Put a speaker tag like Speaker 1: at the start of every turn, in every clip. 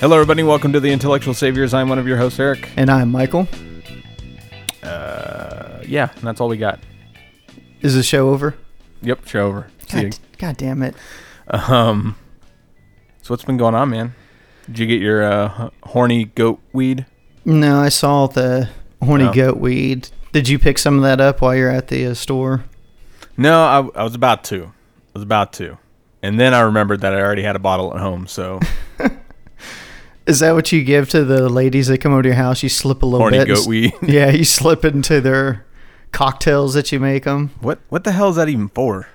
Speaker 1: Hello, everybody. Welcome to the Intellectual Saviors. I'm one of your hosts, Eric.
Speaker 2: And I'm Michael.
Speaker 1: Uh, yeah, and that's all we got.
Speaker 2: Is the show over?
Speaker 1: Yep, show over. See
Speaker 2: God, God damn it.
Speaker 1: Um, so what's been going on, man? Did you get your uh, horny goat weed?
Speaker 2: No, I saw the horny
Speaker 1: No.
Speaker 2: goat weed. Did you pick some of that up while you're at the uh, store?
Speaker 1: No, I, I was about to. I was about to, and then I remembered that I already had a bottle at home. So
Speaker 2: Is that what you give to the ladies that come over to your house? You slip a little
Speaker 1: horny
Speaker 2: bit. and
Speaker 1: goat
Speaker 2: s-
Speaker 1: weed.
Speaker 2: Yeah, you slip into their cocktails that you make them.
Speaker 1: what what the hell is that even for?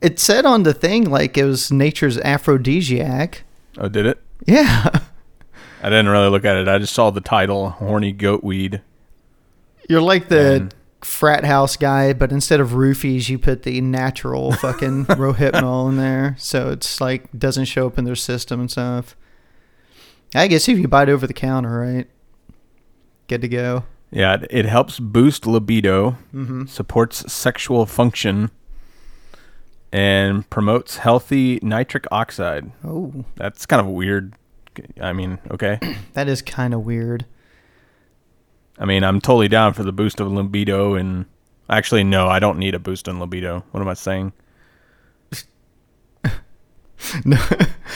Speaker 2: It said on the thing like it was nature's aphrodisiac.
Speaker 1: Oh, did it?
Speaker 2: Yeah.
Speaker 1: I didn't really look at it. I just saw the title, horny goat weed.
Speaker 2: You're like the
Speaker 1: And-
Speaker 2: frat house guy, but instead of roofies, you put the natural fucking rohypnol in there, so it's like doesn't show up in their system and stuff. I guess if you buy it over the counter, right? Good to go.
Speaker 1: Yeah, it, it helps boost libido,
Speaker 2: Mm-hmm.
Speaker 1: supports sexual function, and promotes healthy nitric oxide.
Speaker 2: Oh,
Speaker 1: That's kind of weird. I mean, okay.
Speaker 2: that is kind of weird.
Speaker 1: I mean, I'm totally down for the boost of libido, and actually, no, I don't need a boost in libido. What am I saying?
Speaker 2: No,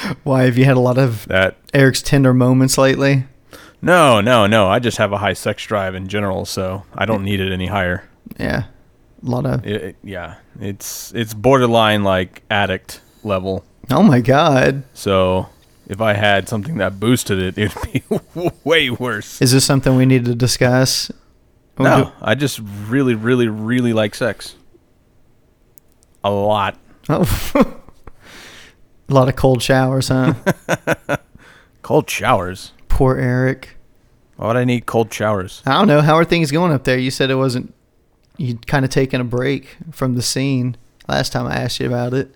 Speaker 2: why have you had a lot of
Speaker 1: That
Speaker 2: Eric's tender moments lately?
Speaker 1: no, no, no. I just have a high sex drive in general, so I don't need it any higher.
Speaker 2: Yeah, a lot of.
Speaker 1: It, it- yeah, it's it's borderline like addict level.
Speaker 2: Oh my god,
Speaker 1: So if I had something that boosted it, it'd be way worse.
Speaker 2: is this something we need to discuss?
Speaker 1: No,
Speaker 2: do-
Speaker 1: I just really, really, really like sex. A lot.
Speaker 2: Oh. A lot of cold showers, huh?
Speaker 1: Cold showers.
Speaker 2: Poor Eric.
Speaker 1: Why would I need cold showers?
Speaker 2: I don't know. How are things going up there? You said it wasn't. You'd kind of taken a break from the scene last time I asked you about it.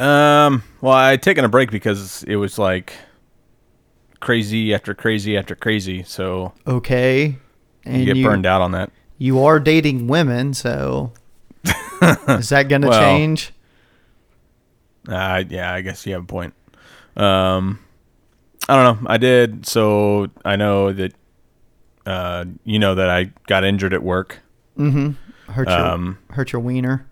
Speaker 1: Um, well, I would taken a break because it was like crazy after crazy after crazy. So
Speaker 2: Okay. And
Speaker 1: you get burned out on that.
Speaker 2: You are dating women, so is that going to
Speaker 1: Well,
Speaker 2: change?
Speaker 1: Uh, yeah, I guess you have a point. Um, I don't know. I did. So I know that, uh, you know that I got injured at work.
Speaker 2: Mm-hmm. Hurt your
Speaker 1: Um,
Speaker 2: hurt your wiener.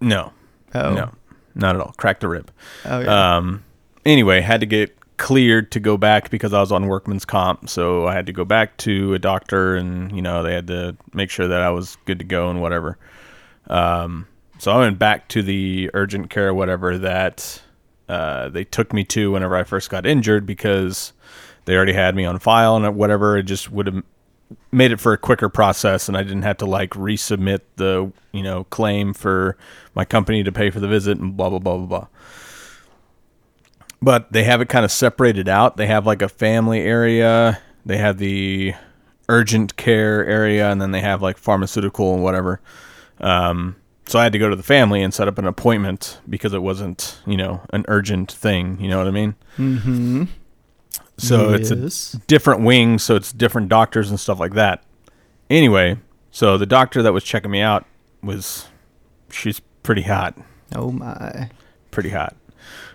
Speaker 1: no,
Speaker 2: Oh.
Speaker 1: no, not at all. Cracked a rib.
Speaker 2: Oh yeah.
Speaker 1: Um, anyway, had to get cleared to go back because I was on workman's comp. So I had to go back to a doctor, and you know they had to make sure that I was good to go and whatever. Um, so I went back to the urgent care, whatever that uh, they took me to whenever I first got injured because they already had me on file and whatever. It just would have made it for a quicker process, and I didn't have to like resubmit the you know claim for my company to pay for the visit and blah blah blah blah blah but they have it kind of separated out. They have like a family area, they have the urgent care area, and then they have like pharmaceutical and whatever. Um, so I had to go to the family and set up an appointment because it wasn't, you know, an urgent thing. You know what I mean?
Speaker 2: mm-hmm.
Speaker 1: So it's a different wing, so it's different doctors and stuff like that. Anyway, so the doctor that was checking me out was, she's pretty hot,
Speaker 2: Oh my.
Speaker 1: pretty hot.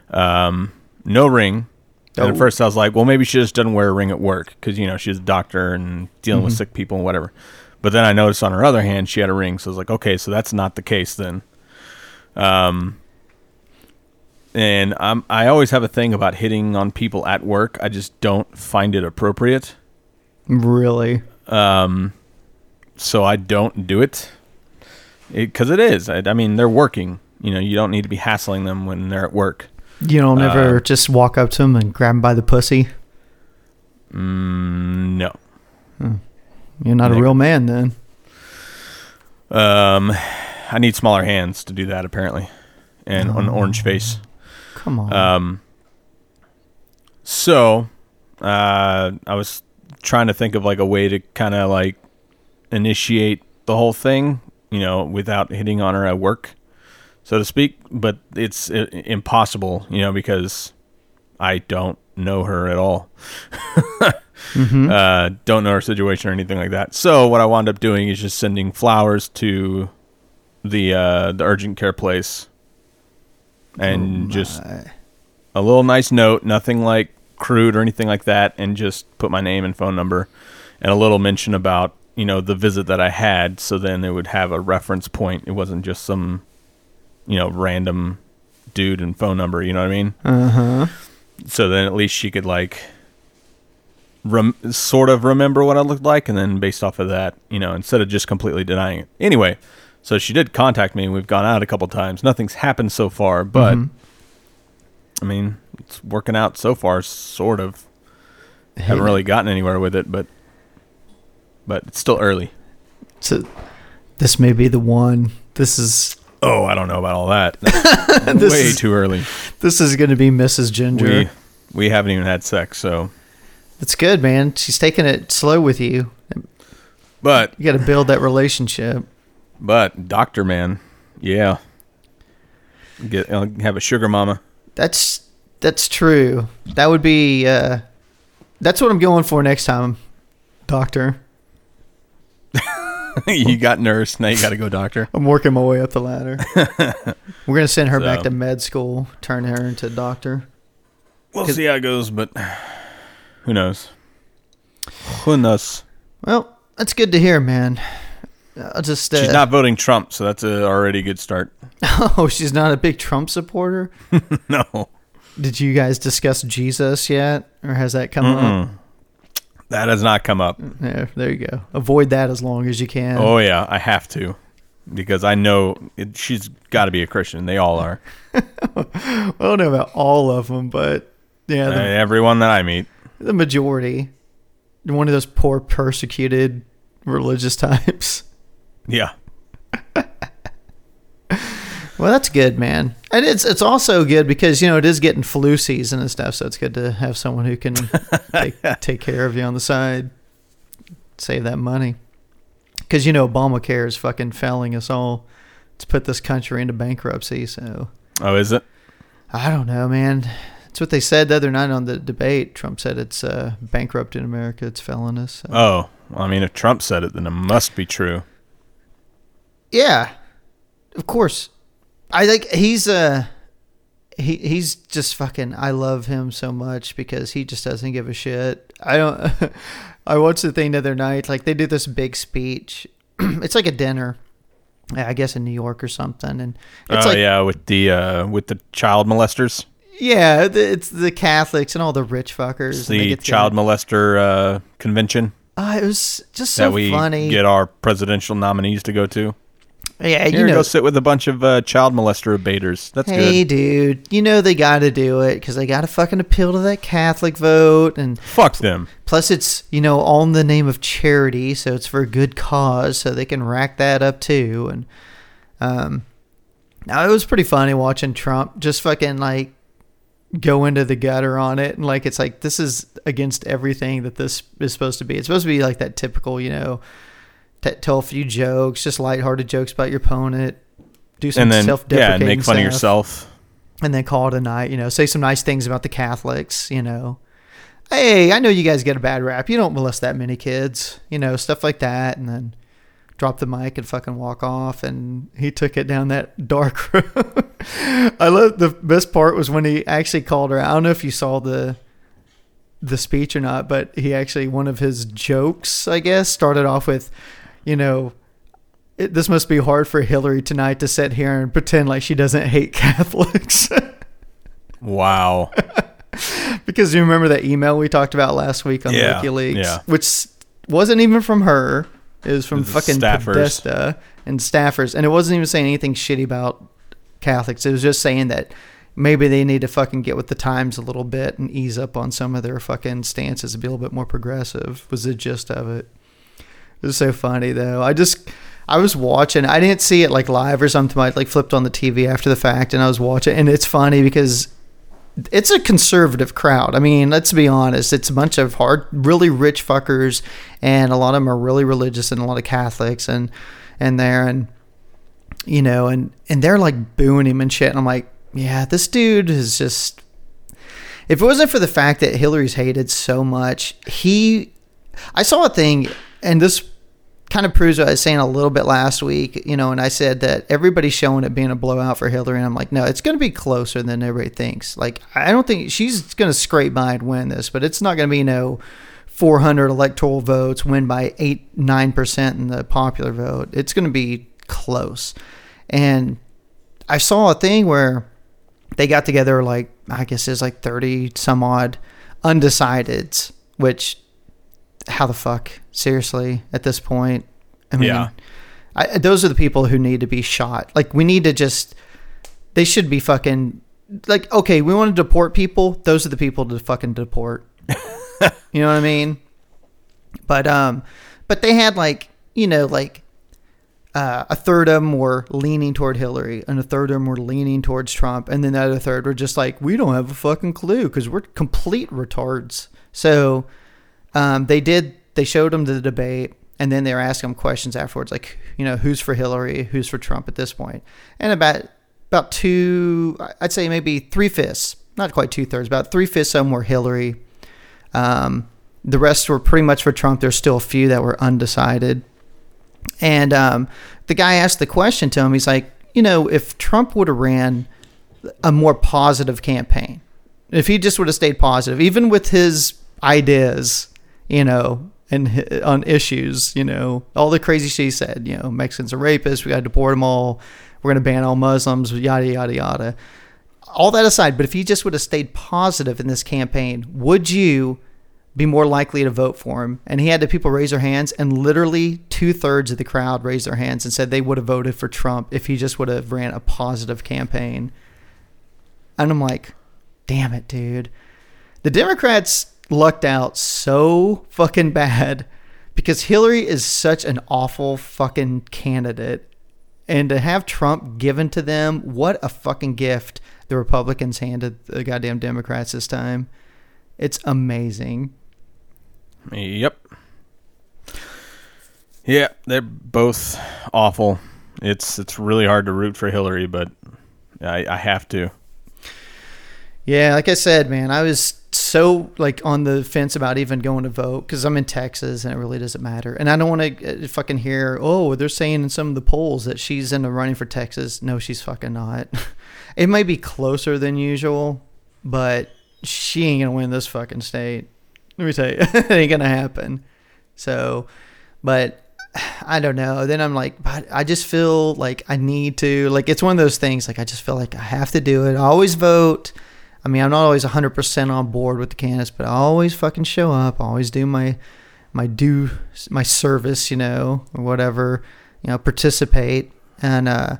Speaker 1: Um, no ring. And
Speaker 2: Oh.
Speaker 1: at first I was like, well, maybe she just doesn't wear a ring at work because, you know, she's a doctor and dealing with sick people and whatever. But then I noticed on her other hand, she had a ring. So I was like, okay, so that's not the case then. Um, and I'm I always have a thing about hitting on people at work. I just don't find it appropriate.
Speaker 2: Really?
Speaker 1: Um, so I don't do it because it, it is. I, I mean, they're working. You know, you don't need to be hassling them when they're at work.
Speaker 2: You don't ever
Speaker 1: Uh,
Speaker 2: just walk up to them and grab them by the pussy?
Speaker 1: Mm, no.
Speaker 2: You're not a real man then.
Speaker 1: Um, I need smaller hands to do that apparently, and an orange face.
Speaker 2: Come on.
Speaker 1: Um, so, uh, I was trying to think of like a way to kind of like initiate the whole thing, you know, without hitting on her at work, so to speak. But it's i impossible, you know, because I don't know her at all.
Speaker 2: Mhm.
Speaker 1: Uh, don't know her situation or anything like that. So what I wound up doing is just sending flowers to the uh, the urgent care place, and just a little nice note, nothing like crude or anything like that, and just put my name and phone number, and a little mention about you know the visit that I had. So then it would have a reference point. It wasn't just some you know random dude and phone number. You know what I mean?
Speaker 2: Uh-huh.
Speaker 1: So then at least she could like rem- sort of remember what I looked like, and then based off of that, you know, instead of just completely denying it. Anyway, so she did contact me, and we've gone out a couple times. Nothing's happened so far, but
Speaker 2: Mhm.
Speaker 1: I mean, it's working out so far, sort of. Haven't really gotten anywhere with it, but but it's still early.
Speaker 2: So this may be the one. This is
Speaker 1: Oh, I don't know about all that.
Speaker 2: This
Speaker 1: way
Speaker 2: is-
Speaker 1: too early.
Speaker 2: this is going to be Mrs. Ginger.
Speaker 1: We we haven't even had sex, so.
Speaker 2: It's good, man. She's taking it slow with you.
Speaker 1: But
Speaker 2: You got to build that relationship.
Speaker 1: But Doctor Man, yeah, get uh, have a sugar mama.
Speaker 2: That's that's true. That would be uh that's what I'm going for next time, doctor.
Speaker 1: you got nurse, now you got to go doctor.
Speaker 2: I'm working my way up the ladder. We're gonna send her back to med school, turn her into doctor.
Speaker 1: We'll see how it goes, but who knows? Who knows?
Speaker 2: Well, that's good to hear, man. I'll just uh,
Speaker 1: She's not voting Trump, so that's a already good start.
Speaker 2: Oh, she's not a big Trump supporter.
Speaker 1: no,
Speaker 2: Did you guys discuss Jesus yet, or has that come up?
Speaker 1: That has not come up.
Speaker 2: Yeah, there you go. Avoid that as long as you can.
Speaker 1: Oh yeah, I have to because I know it, she's got to be a Christian. They all are.
Speaker 2: I don't know about all of them, but yeah, the,
Speaker 1: everyone that I meet.
Speaker 2: the majority. One of those poor persecuted religious types.
Speaker 1: Yeah,
Speaker 2: Well, that's good, man. And it's it's also good because you know it is getting flu season and stuff, so it's good to have someone who can take, take care of you on the side, save that money. Because you know Obamacare is fucking failing us all. It's put this country into bankruptcy. So
Speaker 1: Oh, is it?
Speaker 2: I don't know, man. That's what they said the other night on the debate. Trump said it's uh, bankrupt in America. It's failing us. So.
Speaker 1: Oh, well, I mean, if Trump said it, then it must be true.
Speaker 2: Yeah, of course. I think he's uh he he's just fucking. I love him so much because he just doesn't give a shit. I don't. I watched the thing the other night. Like they did this big speech. it's like a dinner. I guess in New York or something, and it's
Speaker 1: oh
Speaker 2: like
Speaker 1: yeah, with the uh, with the child molesters,
Speaker 2: yeah, the- it's the Catholics and all the rich fuckers.
Speaker 1: It's
Speaker 2: and they
Speaker 1: the child
Speaker 2: together.
Speaker 1: molester uh, convention
Speaker 2: Uh, it was just so
Speaker 1: that we
Speaker 2: funny.
Speaker 1: get our presidential nominees to go to.
Speaker 2: Yeah,
Speaker 1: Here,
Speaker 2: you know,
Speaker 1: go sit with a bunch of uh, child molester abaters. That's
Speaker 2: hey,
Speaker 1: good.
Speaker 2: dude, you know they got to do it because they got to fucking appeal to that Catholic vote, and
Speaker 1: Fuck them.
Speaker 2: plus it's you know all in the name of charity, so it's for a good cause, so they can rack that up too. And um, now it was pretty funny watching Trump just fucking like go into the gutter on it, and like it's like this is against everything that this is supposed to be. It's supposed to be like that typical, you know. T- Tell a few jokes, just lighthearted jokes about your opponent. Do some
Speaker 1: And then yeah,
Speaker 2: self-deprecating
Speaker 1: make fun of yourself.
Speaker 2: and then call it a night. You know, say some nice things about the Catholics. You know, hey, I know you guys get a bad rap. You don't molest that many kids. You know, stuff like that, and then drop the mic and fucking walk off. And he took it down that dark road. I love the best part was when he actually called her. I don't know if you saw the the speech or not, but he actually one of his jokes, I guess, started off with, you know. It, this must be hard for Hillary tonight to sit here and pretend like she doesn't hate Catholics.
Speaker 1: Wow.
Speaker 2: because you remember that email we talked about last week on
Speaker 1: Yeah,
Speaker 2: WikiLeaks,
Speaker 1: yeah.
Speaker 2: which wasn't even from her. It was from
Speaker 1: It was
Speaker 2: fucking
Speaker 1: staffers.
Speaker 2: Podesta and staffers, and it wasn't even saying anything shitty about Catholics. It was just saying that maybe they need to fucking get with the times a little bit and ease up on some of their fucking stances and be a little bit more progressive. Was the gist of it. It was so funny though. I just I was watching. I didn't see it like live or something. I like flipped on the TV after the fact, and I was watching. And it's funny because it's a conservative crowd. I mean, let's be honest. It's a bunch of hard, really rich fuckers, and a lot of them are really religious, and a lot of Catholics, and and there, and you know, and and they're like booing him and shit. And I'm like, yeah, this dude is just. If it wasn't for the fact that Hillary's hated so much, he, I saw a thing, and this kind of proves what I was saying a little bit last week, you know, and I said that everybody's showing it being a blowout for Hillary, and I'm like, no, it's going to be closer than everybody thinks. Like, I don't think she's going to scrape by and win this, but it's not going to be no 400 electoral votes, win by eight, nine percent in the popular vote. It's going to be close, and I saw a thing where they got together like I guess it's like 30 some odd undecideds, which how the fuck seriously at this point? I mean
Speaker 1: Yeah.
Speaker 2: I, those are the people who need to be shot. Like we need to just they should be fucking like okay we want to deport people. Those are the people to fucking deport. You know what i mean? But um but they had like you know like uh, a third of them were leaning toward Hillary, and a third of them were leaning towards Trump, and then the other third were just like, we don't have a fucking clue because we're complete retards. So um, they did. They showed them the debate, and then they were asking them questions afterwards, like you know, who's for Hillary, who's for Trump at this point, and about about two, I'd say maybe three fifths, not quite two thirds, about three fifths of them were Hillary. Um, the rest were pretty much for Trump. There's still a few that were undecided. And um, the guy asked the question to him. He's like, you know, if Trump would have ran a more positive campaign, if he just would have stayed positive, even with his ideas, you know, and on issues, you know, all the crazy shit he said, you know, Mexicans are rapists, we got to deport them all, we're going to ban all Muslims, yada, yada, yada. All that aside, but if he just would have stayed positive in this campaign, would you be more likely to vote for him? And he had the people raise their hands, and literally two thirds of the crowd raised their hands and said they would have voted for Trump if he just would have ran a positive campaign. And I'm like, damn it, dude. The Democrats lucked out so fucking bad because Hillary is such an awful fucking candidate. And to have Trump given to them, what a fucking gift the Republicans handed the goddamn Democrats this time. It's amazing.
Speaker 1: Yep. Yeah, they're both awful. It's it's really hard to root for Hillary, but I, I have to.
Speaker 2: Yeah, like I said, man, I was so like on the fence about even going to vote because I'm in Texas and it really doesn't matter. And I don't want to uh, fucking hear, oh, they're saying in some of the polls that she's in the running for Texas. No, she's fucking not. it might be closer than usual, but she ain't gonna win this fucking state. Let me tell you, it ain't gonna happen. So, but I don't know. Then I'm like, but I just feel like I need to. Like it's one of those things. Like I just feel like I have to do it. I always vote. I mean, I'm not always 100% on board with the candidates, but I always fucking show up. I always do my my due my service, you know, or whatever, you know, participate. And uh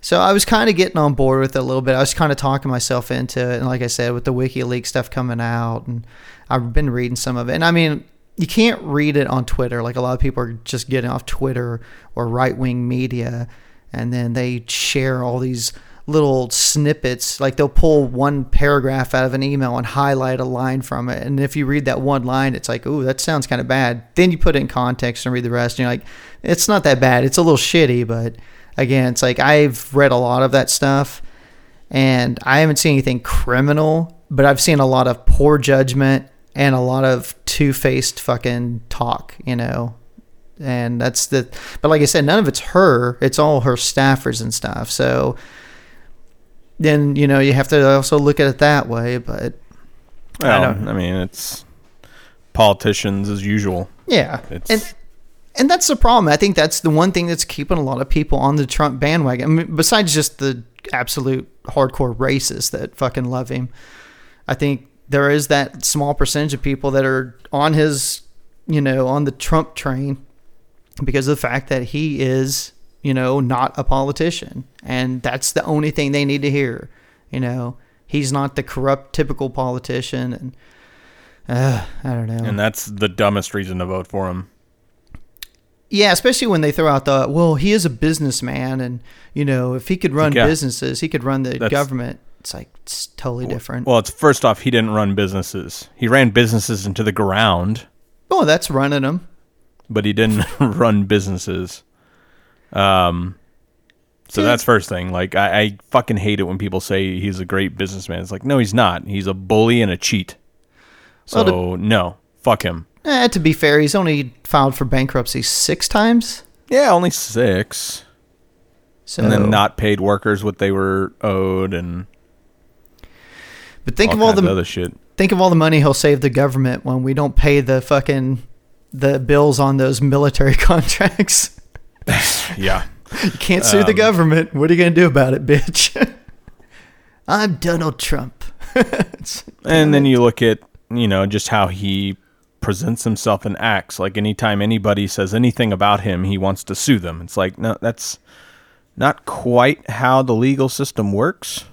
Speaker 2: so I was kind of getting on board with it a little bit. I was kind of talking myself into it, and like I said, with the WikiLeaks stuff coming out, and I've been reading some of it. And I mean, you can't read it on Twitter. Like a lot of people are just getting off Twitter or right wing media, and then they share all these little snippets. Like they'll pull one paragraph out of an email and highlight a line from it. And if you read that one line, it's like, ooh, that sounds kind of bad. Then you put it in context and read the rest, and you're like, it's not that bad. It's a little shitty, but again, it's like I've read a lot of that stuff, and I haven't seen anything criminal, but I've seen a lot of poor judgment and a lot of two-faced fucking talk, you know. And that's the but like I said, none of it's her. It's all her staffers and stuff. So then, you know, you have to also look at it that way, but
Speaker 1: Well,
Speaker 2: don't-
Speaker 1: I, mean, it's politicians as usual.
Speaker 2: yeah.
Speaker 1: It's
Speaker 2: And and that's the problem. I think that's the one thing that's keeping a lot of people on the Trump bandwagon. I mean, besides just the absolute hardcore racists that fucking love him. I think there is that small percentage of people that are on his, you know, on the Trump train because of the fact that he is, you know, not a politician. And that's the only thing they need to hear. You know, he's not the corrupt, typical politician. And uh, I don't know.
Speaker 1: And that's the dumbest reason to vote for him.
Speaker 2: Yeah, especially when they throw out the well, he is a businessman, and you know, if he could run
Speaker 1: Yeah.
Speaker 2: businesses, he could run the
Speaker 1: That's-
Speaker 2: government. It's like it's totally different.
Speaker 1: Well, it's first off, he didn't run businesses. He ran businesses into the ground,
Speaker 2: oh, that's running them.
Speaker 1: but he didn't run businesses. Um, so that's first thing. Like, I, I fucking hate it when people say he's a great businessman. It's like, no, he's not. He's a bully and a cheat. So
Speaker 2: Well,
Speaker 1: no, fuck him.
Speaker 2: Eh, to be fair, he's only filed for bankruptcy six times.
Speaker 1: Yeah, only six,
Speaker 2: So,
Speaker 1: and then not paid workers what they were owed, and
Speaker 2: But think
Speaker 1: all
Speaker 2: of all
Speaker 1: kinds
Speaker 2: the
Speaker 1: other shit.
Speaker 2: think of all the money he'll save the government when we don't pay the fucking the bills on those military contracts.
Speaker 1: Yeah.
Speaker 2: You can't sue the
Speaker 1: Um,
Speaker 2: government. What are you gonna do about it, bitch? I'm Donald Trump.
Speaker 1: And then you look at, you know, just how he presents himself and acts. Like anytime anybody says anything about him, he wants to sue them. It's like, no, that's not quite how the legal system works.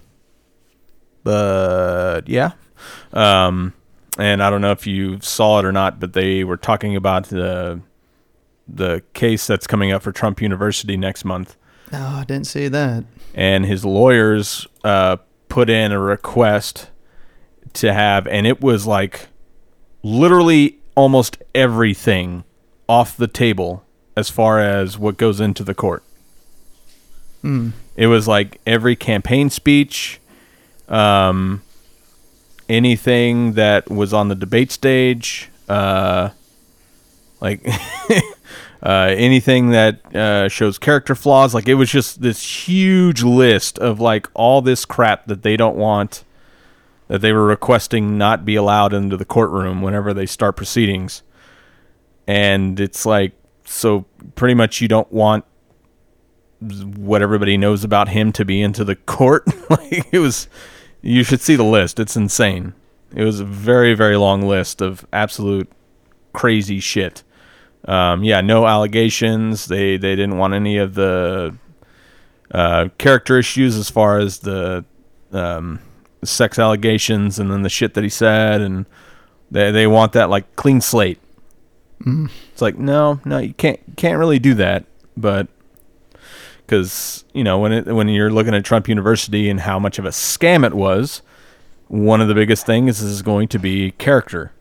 Speaker 1: But yeah. Um, and I don't know if you saw it or not, but they were talking about the the case that's coming up for Trump University next month
Speaker 2: oh, I didn't see that.
Speaker 1: and his lawyers uh, put in a request to have, and it was like literally almost everything off the table as far as what goes into the court.
Speaker 2: Hmm.
Speaker 1: It was like every campaign speech, um, anything that was on the debate stage, uh, like uh, anything that uh, shows character flaws. Like it was just this huge list of like all this crap that they don't want, that they were requesting not be allowed into the courtroom whenever they start proceedings. And it's like, so pretty much you don't want what everybody knows about him to be into the court. like it was, you should see the list. It's insane. It was a very very long list of absolute crazy shit. Um, yeah, no allegations. They they didn't want any of the uh, character issues as far as the um, sex allegations and then the shit that he said, and they they want that like clean slate. It's like no, no, you can't can't really do that, but because you know when it when you're looking at Trump University and how much of a scam it was, one of the biggest things is going to be character.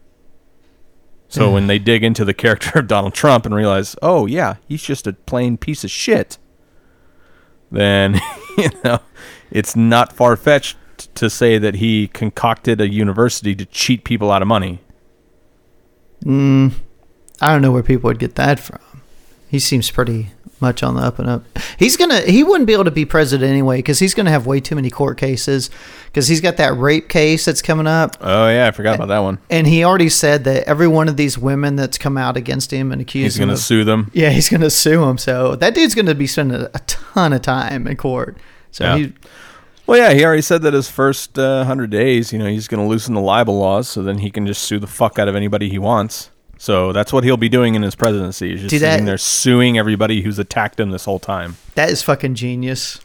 Speaker 1: So when they dig into the character of Donald Trump and realize, oh yeah, he's just a plain piece of shit, then you know it's not far fetched to say that he concocted a university to cheat people out of money.
Speaker 2: Mm, I don't know where people would get that from. He seems pretty much on the up and up. He's gonna. He wouldn't be able to be president anyway because he's gonna have way too many court cases. Because he's got that rape case that's coming up,
Speaker 1: Oh yeah, I forgot about that one.
Speaker 2: and he already said that every one of these women that's come out against him and accused him.
Speaker 1: He's gonna
Speaker 2: of,
Speaker 1: sue them.
Speaker 2: Yeah, he's gonna sue him. So that dude's gonna be spending a, a ton of time in court. So
Speaker 1: Yeah.
Speaker 2: he,
Speaker 1: Well, yeah, he already said that his first uh, hundred days, you know, he's going to loosen the libel laws, so then he can just sue the fuck out of anybody he wants. So that's what he'll be doing in his presidency. He's just
Speaker 2: See,
Speaker 1: sitting
Speaker 2: that-
Speaker 1: there suing everybody who's attacked him this whole time.
Speaker 2: that is fucking genius.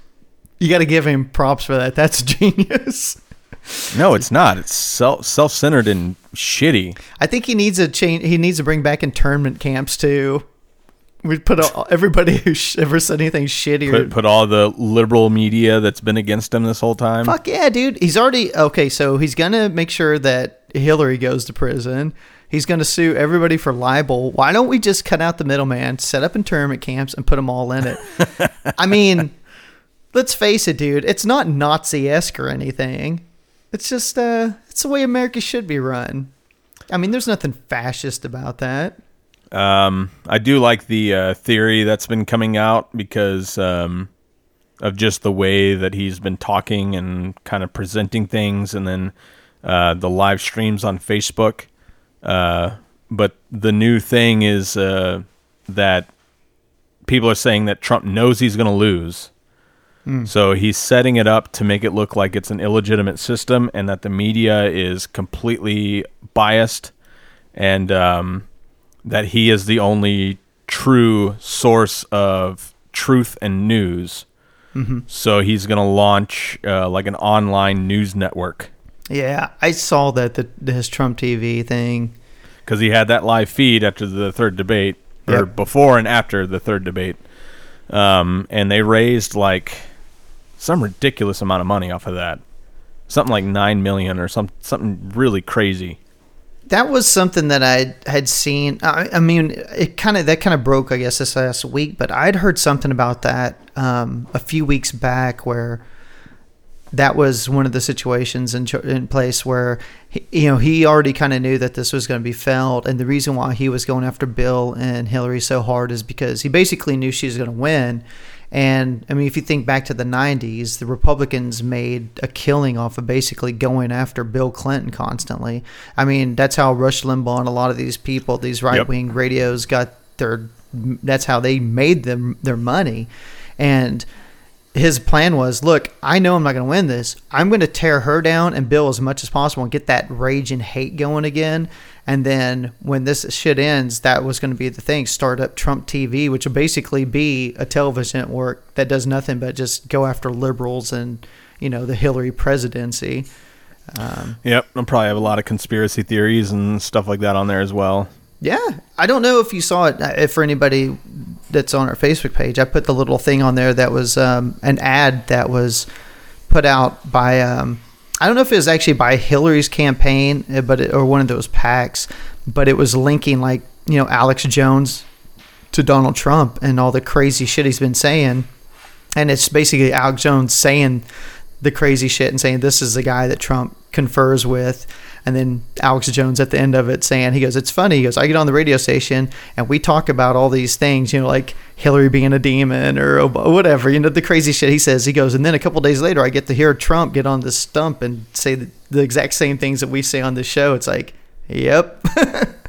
Speaker 2: You got to give him props for that. That's genius.
Speaker 1: No, it's not. It's self self centered and shitty.
Speaker 2: I think he needs a change. He needs to bring back internment camps too. We put all, everybody who sh- ever said anything shitty.
Speaker 1: Put, put all the liberal media that's been against him this whole time.
Speaker 2: fuck yeah, dude. He's already okay. So he's gonna make sure that Hillary goes to prison. He's gonna sue everybody for libel. Why don't we just cut out the middleman, set up internment camps, and put them all in it? I mean, let's face it, dude. It's not Nazi esque or anything. It's just uh, it's the way America should be run. I mean, there's nothing fascist about that.
Speaker 1: Um, I do like the uh, theory that's been coming out because um, of just the way that he's been talking and kind of presenting things, and then uh, the live streams on Facebook. Uh, but the new thing is uh, that people are saying that Trump knows he's going to lose. So he's setting it up to make it look like it's an illegitimate system and that the media is completely biased and um, that he is the only true source of truth and news. So he's going to launch uh, like an online news network
Speaker 2: Yeah, I saw that the his Trump TV thing.
Speaker 1: because he had that live feed after the third debate or
Speaker 2: Yep.
Speaker 1: before and after the third debate. Um, and they raised like some ridiculous amount of money off of that. Something like 9 million or some something really crazy.
Speaker 2: That was something that I had seen. I, I mean, it kind of that kind of broke, I guess, this last week. But I'd heard something about that um, a few weeks back, where that was one of the situations in, in place where he, you know he already kind of knew that this was going to be felt, and the reason why he was going after Bill and Hillary so hard is because he basically knew she was going to win. And I mean, if you think back to the '90s, the Republicans made a killing off of basically going after Bill Clinton constantly. I mean, that's how Rush Limbaugh and a lot of these people, these right wing radios, got their. That's how they made them their money, and his plan was look i know i'm not going to win this. I'm going to tear her down and bill as much as possible and get that rage and hate going again. And then when this shit ends that was going to be the thing. Start up trump tv which will basically be a television network that does nothing but just go after liberals and you know the hillary presidency. Um,
Speaker 1: Yep, I'll probably have a lot of conspiracy theories and stuff like that on there as well.
Speaker 2: Yeah, I don't know if you saw it. uh, For anybody that's on our Facebook page, I put the little thing on there that was um, an ad that was put out by. Um, I don't know if it was actually by Hillary's campaign, uh, but it, or one of those PACs, but it was linking like you know Alex Jones to Donald Trump and all the crazy shit he's been saying, and it's basically Alex Jones saying the crazy shit and saying this is the guy that Trump confers with. And then Alex Jones at the end of it saying, he goes, it's funny. He goes, I get on the radio station and we talk about all these things, you know, like Hillary being a demon or whatever, you know, the crazy shit he says. He goes, and then a couple days later, I get to hear Trump get on the stump and say the, the exact same things that we say on this show. It's like, yep.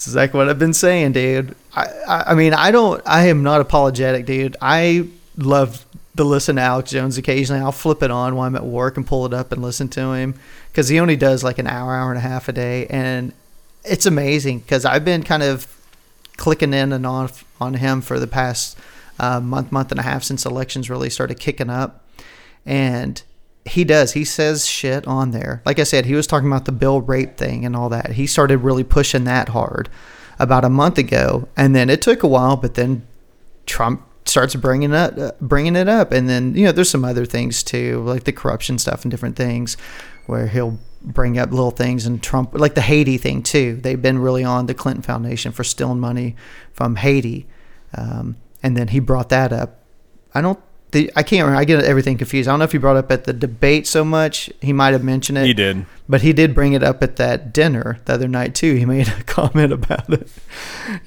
Speaker 2: It's exactly what I've been saying, dude. I, I, I mean, I don't, I am not apologetic, dude. I love to listen to Alex Jones occasionally. I'll flip it on while I'm at work and pull it up and listen to him because he only does like an hour, hour and a half a day. And it's amazing because I've been kind of clicking in and off on him for the past uh, month, month and a half since elections really started kicking up. And he does. He says shit on there. Like I said, he was talking about the Bill rape thing and all that. He started really pushing that hard about a month ago, and then it took a while, but then Trump starts bringing it uh, bringing it up, and then you know there's some other things too, like the corruption stuff and different things, where he'll bring up little things and Trump, like the Haiti thing too. They've been really on the Clinton Foundation for stealing money from Haiti, um, and then he brought that up. I don't. The, I can't remember. I get everything confused. I don't know if he brought it up at the debate so much. He might have mentioned it.
Speaker 1: He did.
Speaker 2: But he did bring it up at that dinner the other night too. He made a comment about it.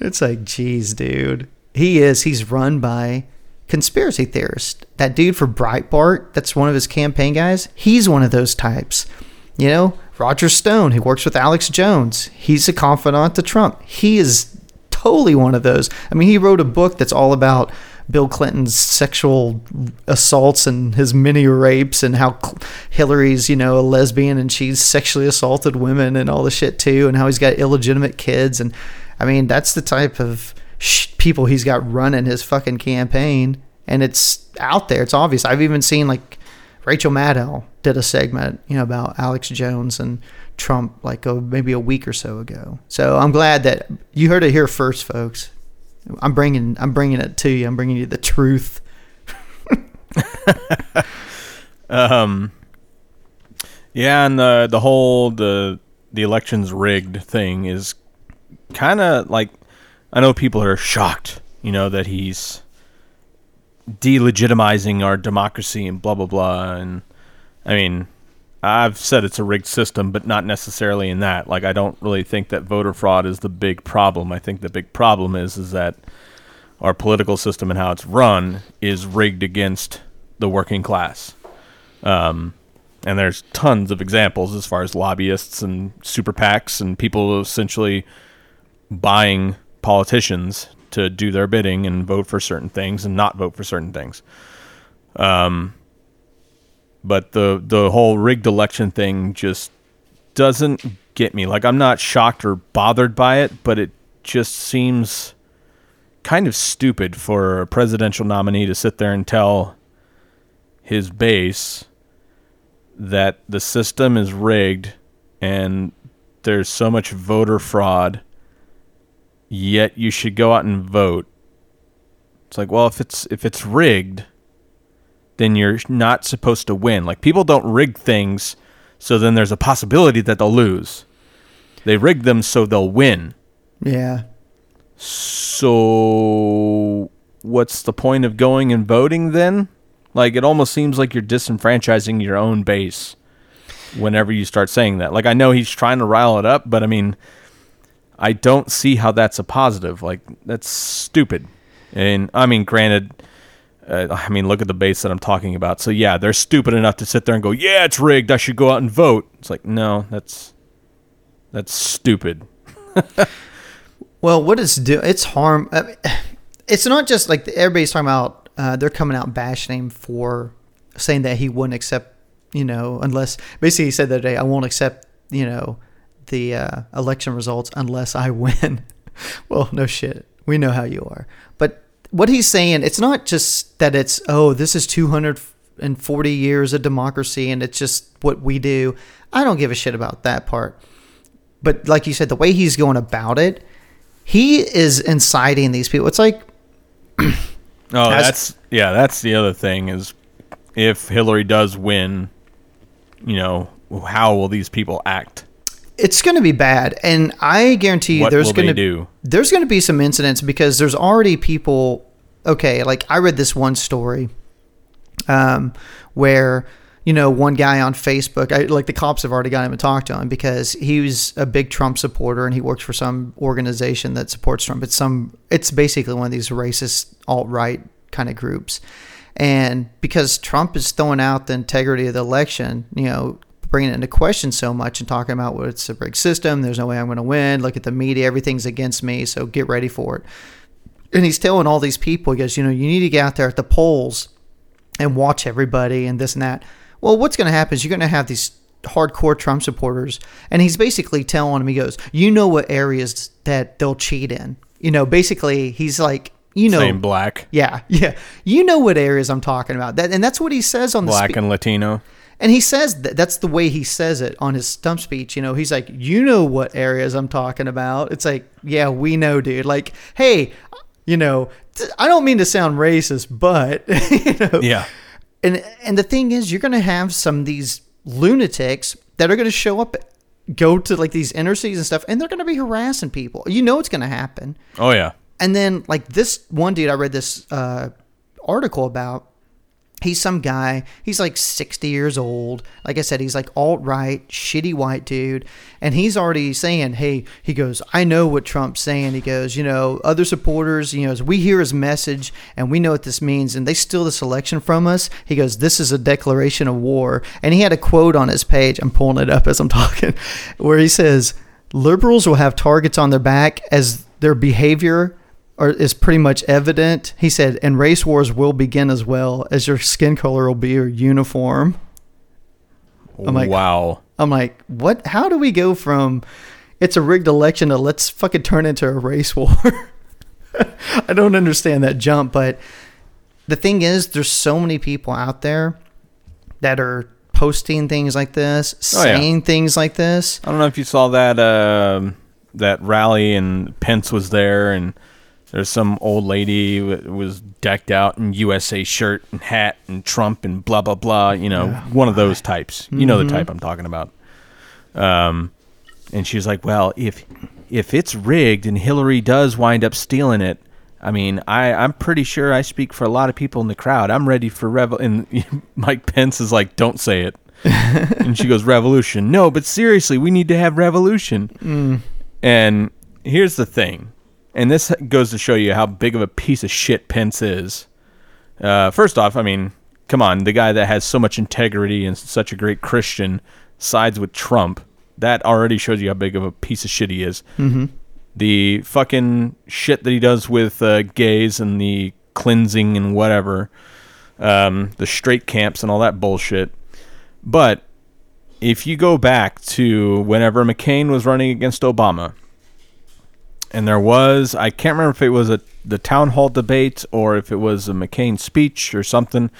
Speaker 2: It's like, geez, dude. He is. He's run by conspiracy theorists. That dude for Breitbart, that's one of his campaign guys. He's one of those types. You know, Roger Stone, who works with Alex Jones. He's a confidant to Trump. He is totally one of those. I mean, he wrote a book that's all about Bill Clinton's sexual assaults and his many rapes and how Hillary's, you know, a lesbian and she's sexually assaulted women and all the shit too, and how he's got illegitimate kids. And I mean, that's the type of people he's got running his fucking campaign. And it's out there. It's obvious. I've even seen like Rachel Maddow did a segment, you know, about Alex Jones and Trump like maybe a week or so ago. So I'm glad that you heard it here first, folks. I'm bringing I'm bringing it to you. I'm bringing you the truth.
Speaker 1: Um, yeah, and the the whole the the elections rigged thing is kind of like I know people are shocked, you know, that he's delegitimizing our democracy and blah blah blah. And I mean, I've said it's a rigged system, but not necessarily in that. Like, I don't really think that voter fraud is the big problem. I think the big problem is is that our political system and how it's run is rigged against the working class. Um, and there's tons of examples as far as lobbyists and super PACs and people essentially buying politicians to do their bidding and vote for certain things and not vote for certain things. Um, but the the whole rigged election thing just doesn't get me. Like I'm not shocked or bothered by it, but it just seems kind of stupid for a presidential nominee to sit there and tell his base that the system is rigged and there's so much voter fraud yet you should go out and vote it's like well if it's if it's rigged then you're not supposed to win like people don't rig things so then there's a possibility that they'll lose they rig them so they'll win
Speaker 2: Yeah.
Speaker 1: so what's the point of going and voting then? Like it almost seems like you're disenfranchising your own base whenever you start saying that. Like I know he's trying to rile it up, but I mean I don't see how that's a positive. Like that's stupid. And I mean granted uh, I mean look at the base that I'm talking about. So yeah, they're stupid enough to sit there and go, "Yeah, it's rigged. I should go out and vote." It's like, "No, that's that's stupid."
Speaker 2: Well, what it's do? It's harm. I mean, it's not just like everybody's talking about. Uh, they're coming out bashing him for saying that he wouldn't accept. You know, unless basically he said that day, I won't accept. You know, the uh, election results unless I win. well, no shit. We know how you are. But what he's saying, it's not just that it's oh, this is two hundred and forty years of democracy and it's just what we do. I don't give a shit about that part. But like you said, the way he's going about it, he is inciting these people. It's like
Speaker 1: Oh, that's yeah. That's the other thing is, if Hillary does win, you know, how will these people act?
Speaker 2: It's going to be bad, and I guarantee you,
Speaker 1: What
Speaker 2: there's going to
Speaker 1: do?
Speaker 2: there's going to be some incidents because there's already people. Okay, like I read this one story, um, where you know one guy on Facebook, I, like the cops have already got him to talk to him because he was a big Trump supporter and he works for some organization that supports Trump. It's some, it's basically one of these racist alt right kind of groups, and because Trump is throwing out the integrity of the election, you know. Bringing it into question so much and talking about what it's a rigged system. There's no way I'm going to win. Look at the media; everything's against me. So get ready for it and he's telling all these people, he goes, you know, you need to get out there at the polls and watch everybody and this and that. Well, what's going to happen is you're going to have these hardcore Trump supporters, and he's basically telling them, he goes, you know what areas that they'll cheat in. You know, basically, he's like, you know,
Speaker 1: Same black,
Speaker 2: yeah, yeah, you know what areas I'm talking about. That, and that's what he says on the
Speaker 1: black
Speaker 2: spe-
Speaker 1: and Latino.
Speaker 2: And he says that that's the way he says it on his stump speech. You know, he's like, you know what areas I'm talking about. It's like, yeah, we know, dude. Like, hey, you know, I don't mean to sound racist, but you know,
Speaker 1: Yeah,
Speaker 2: and and the thing is, you're gonna have some of these lunatics that are gonna show up, go to like these inner cities and stuff, and they're gonna be harassing people. You know, it's gonna happen.
Speaker 1: oh yeah,
Speaker 2: And then like this one dude I read this uh, article about. He's some guy. He's like 60 years old. Like I said, he's like alt right, shitty white dude. And he's already saying, hey, he goes, I know what Trump's saying. He goes, you know, other supporters, you know, as we hear his message and we know what this means and they steal this election from us. He goes, this is a declaration of war. And he had a quote on his page. I'm pulling it up as I'm talking, where he says, liberals will have targets on their back as their behavior are, is pretty much evident. He said, and race wars will begin as well as your skin color will be your uniform. I'm like-
Speaker 1: wow.
Speaker 2: I'm like, what? How do we go from it's a rigged election to let's fucking turn into a race war? I don't understand that jump, but the thing is, there's so many people out there that are posting things like this,
Speaker 1: Oh, yeah.
Speaker 2: saying things like this.
Speaker 1: I don't know if you saw that um, that rally and Pence was there and there's some old lady that was decked out in USA shirt and hat and Trump and blah blah blah. You know, one of those types. You know the type I'm talking about. Um, and she's like, "Well, if if it's rigged and Hillary does wind up stealing it." I mean, I, I'm pretty sure I speak for a lot of people in the crowd. I'm ready for revel. And Mike Pence is like, "Don't say it." and she goes, "Revolution." No, but seriously, we need to have revolution. And here's the thing, and this goes to show you how big of a piece of shit Pence is. Uh, first off, I mean, come on, the guy that has so much integrity and such a great Christian sides with Trump. That already shows you how big of a piece of shit he is. Mm-hmm. The fucking shit that he does with uh, gays and the cleansing and whatever. um, the straight camps and all that bullshit. But if you go back to whenever McCain was running against Obama, and there was I can't remember if it was a the town hall debate or if it was a McCain speech or something,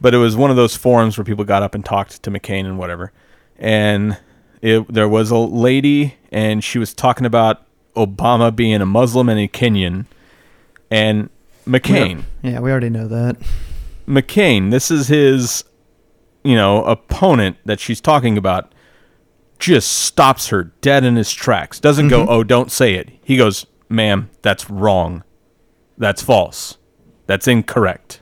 Speaker 1: but it was one of those forums where people got up and talked to McCain and whatever. And it, there was a lady and she was talking about Obama being a Muslim and a Kenyan and McCain.
Speaker 2: Yeah, we already know that.
Speaker 1: McCain, this is his, you know, opponent that she's talking about, just stops her dead in his tracks. Doesn't go, mm-hmm. oh, don't say it. He goes, ma'am, that's wrong. That's false. That's incorrect.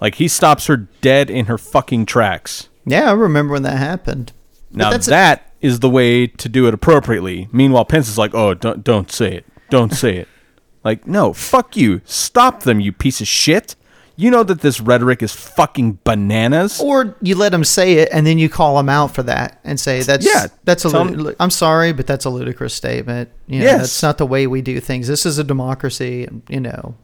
Speaker 1: Like he stops her dead in her fucking tracks.
Speaker 2: Yeah, I remember when that happened.
Speaker 1: Now
Speaker 2: that's a-
Speaker 1: that is the way to do it appropriately. Meanwhile, Pence is like, "Oh, don't don't say it. Don't say it." Like, no, fuck you. Stop them, you piece of shit. You know that this rhetoric is fucking bananas.
Speaker 2: Or you let them say it, and then you call them out for that and say that's
Speaker 1: Yeah,
Speaker 2: that's a. lud- I'm sorry, but that's a ludicrous statement. You know,
Speaker 1: Yes.
Speaker 2: that's not the way we do things. This is a democracy, you know.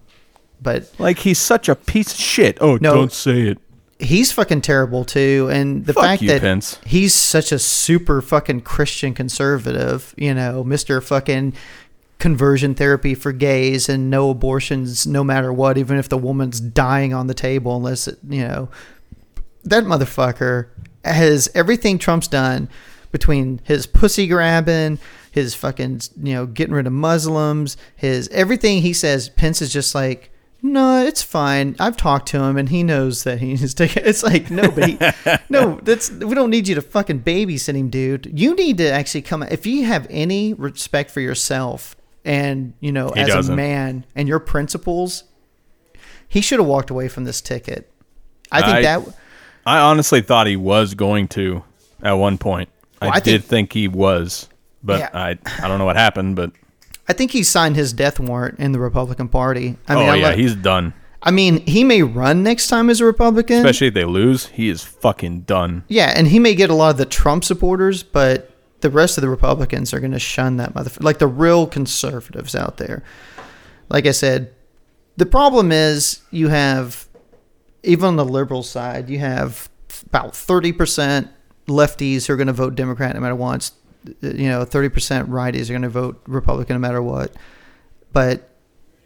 Speaker 2: But
Speaker 1: Like he's such a piece of shit. Oh,
Speaker 2: No.
Speaker 1: don't say it.
Speaker 2: he's fucking terrible too, and the
Speaker 1: Fuck
Speaker 2: fact
Speaker 1: you,
Speaker 2: that
Speaker 1: Pence.
Speaker 2: he's such a super fucking Christian conservative, you know, Mister fucking conversion therapy for gays and no abortions no matter what, even if the woman's dying on the table, unless it, you know, that motherfucker has everything Trump's done between his pussy grabbing, his fucking, you know, getting rid of Muslims, his everything he says, Pence is just like, no, it's fine. I've talked to him and he knows that he he's taking It's like, no, but he, no, that's, we don't need you to fucking babysit him, dude. You need to actually come, if you have any respect for yourself and, you know,
Speaker 1: He
Speaker 2: as a
Speaker 1: doesn't.
Speaker 2: man and your principles, he should have walked away from this ticket. I think
Speaker 1: I-
Speaker 2: that,
Speaker 1: I honestly thought he was going to at one point. I,
Speaker 2: Well, I
Speaker 1: did
Speaker 2: think-
Speaker 1: think he was, but
Speaker 2: Yeah.
Speaker 1: I I don't know what happened. But
Speaker 2: I think he signed his death warrant in the Republican Party. I mean,
Speaker 1: oh
Speaker 2: I,
Speaker 1: yeah, he's done.
Speaker 2: I mean, he may run next time as a Republican.
Speaker 1: Especially if they lose, he is fucking done.
Speaker 2: yeah, and he may get a lot of the Trump supporters, but the rest of the Republicans are going to shun that motherfucker. Like the real conservatives out there. Like I said, the problem is you have, even on the liberal side, you have about 30% lefties who are going to vote Democrat no matter what. You know, 30% righties are going to vote Republican no matter what. But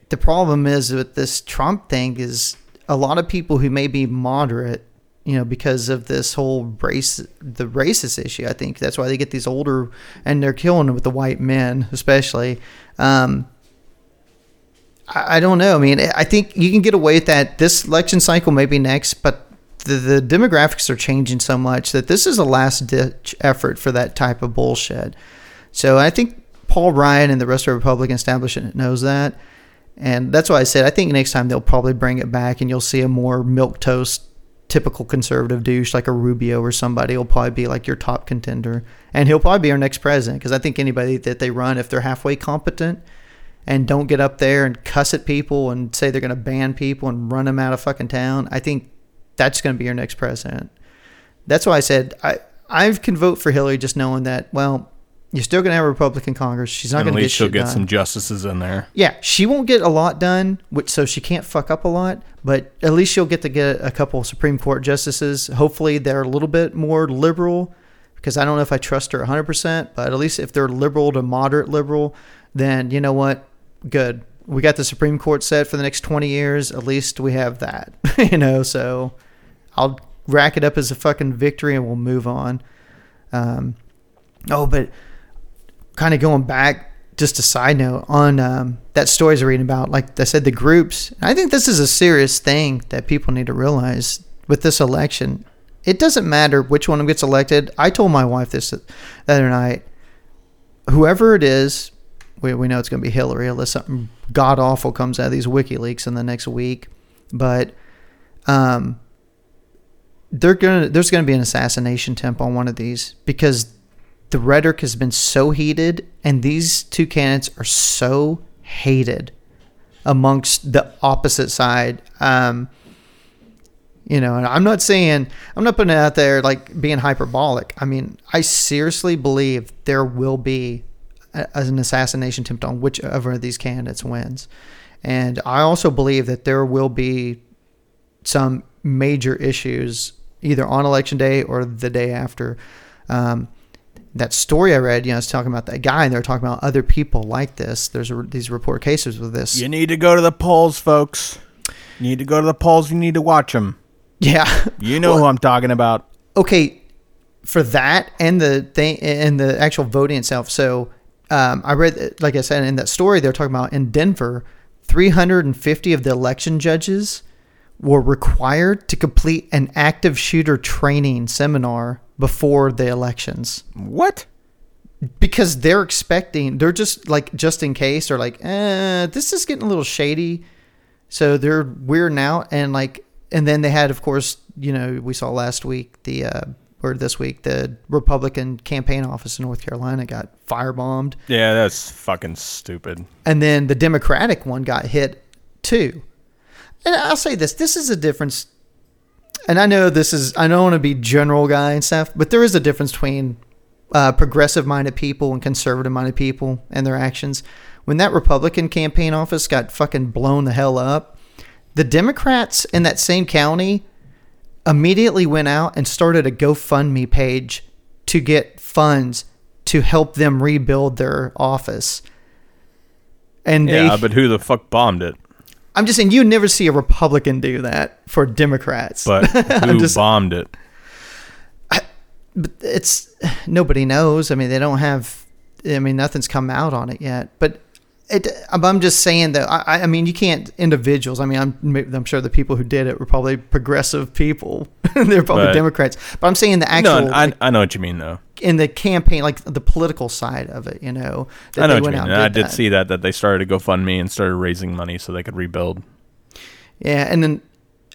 Speaker 2: the problem is with this Trump thing is a lot of people who may be moderate, you know, because of this whole race, the racist issue. I think that's why they get these older, and they're killing it with the white men, especially. Um, I, I don't know. I mean, I think you can get away with that. This election cycle may be next, but the, the demographics are changing so much that this is a last ditch effort for that type of bullshit. So I think Paul Ryan and the rest of the Republican establishment knows that. And that's why I said I think next time they'll probably bring it back and you'll see a more milk toast typical conservative douche like a Rubio or somebody will probably be like your top contender. And he'll probably be our next president because I think anybody that they run if they're halfway competent and don't get up there and cuss at people and say they're going to ban people and run them out of fucking town, I think that's going to be your next president. That's why I said I I can vote for Hillary just knowing that well you're still going to have a Republican Congress. She's not going to get
Speaker 1: least she'll get
Speaker 2: done.
Speaker 1: some justices in there.
Speaker 2: Yeah, she won't get a lot done, which so she can't fuck up a lot. But at least she'll get to get a couple Supreme Court justices. Hopefully, they're a little bit more liberal, because I don't know if I trust her 100. percent But at least if they're liberal to moderate liberal, then you know what? Good. We got the Supreme Court set for the next 20 years. At least we have that, you know. So I'll rack it up as a fucking victory, and we'll move on. Um, oh, but kind of going back, just a side note on um, that story I was reading about, like I said, the groups. I think this is a serious thing that people need to realize with this election. It doesn't matter which one gets elected. I told my wife this the other night. Whoever it is, we, we know it's going to be Hillary unless something god awful comes out of these WikiLeaks in the next week. But um, they're gonna there's gonna be an assassination attempt on one of these because the rhetoric has been so heated and these two candidates are so hated amongst the opposite side. Um you know and i'm not saying i'm not putting it out there like being hyperbolic. I mean i seriously believe there will be a, an assassination attempt on whichever of these candidates wins. And i also believe that there will be some major issues either on election day or the day after. Um, that story I read, you know, I was talking about that guy, and they're talking about other people like this. There's a, these report cases with this.
Speaker 1: You need to go to the polls, folks. You need to go to the polls. You need to watch them.
Speaker 2: Yeah.
Speaker 1: You know who I'm talking about.
Speaker 2: okay for that and the thing and the actual voting itself so um, i read like i said in that story they're talking about in denver 350 of the election judges were required to complete an active shooter training seminar before the elections
Speaker 1: What?
Speaker 2: because they're expecting they're just like just in case or like eh, this is getting a little shady so they're weirding now. and like and then they had of course you know we saw last week the uh or this week the republican campaign office in north carolina got firebombed
Speaker 1: Yeah, that's fucking stupid.
Speaker 2: and then the democratic one got hit too and i'll say this this is a difference and i know this is i don't want to be general guy and stuff but there is a difference between uh, progressive minded people and conservative minded people and their actions when that republican campaign office got fucking blown the hell up the democrats in that same county immediately went out and started a gofundme page to get funds to help them rebuild their office and they
Speaker 1: Yeah, but who the fuck bombed it?
Speaker 2: I'm just saying you never see a Republican do that for Democrats.
Speaker 1: But who
Speaker 2: just-
Speaker 1: bombed it?
Speaker 2: but it's nobody knows. I mean, they don't have. I mean, nothing's come out on it yet. But it. I'm just saying that. I, I mean, you can't individuals. I mean, I'm. I'm sure the people who did it were probably progressive people. They're probably
Speaker 1: But-
Speaker 2: Democrats. But I'm saying the actual
Speaker 1: No, I,
Speaker 2: like,
Speaker 1: I know what you mean though.
Speaker 2: in the campaign, like the political side of it. You know, that
Speaker 1: I know
Speaker 2: they
Speaker 1: what you mean. I did
Speaker 2: that.
Speaker 1: see that that they started to GoFundMe and started raising money so they could rebuild.
Speaker 2: Yeah, and then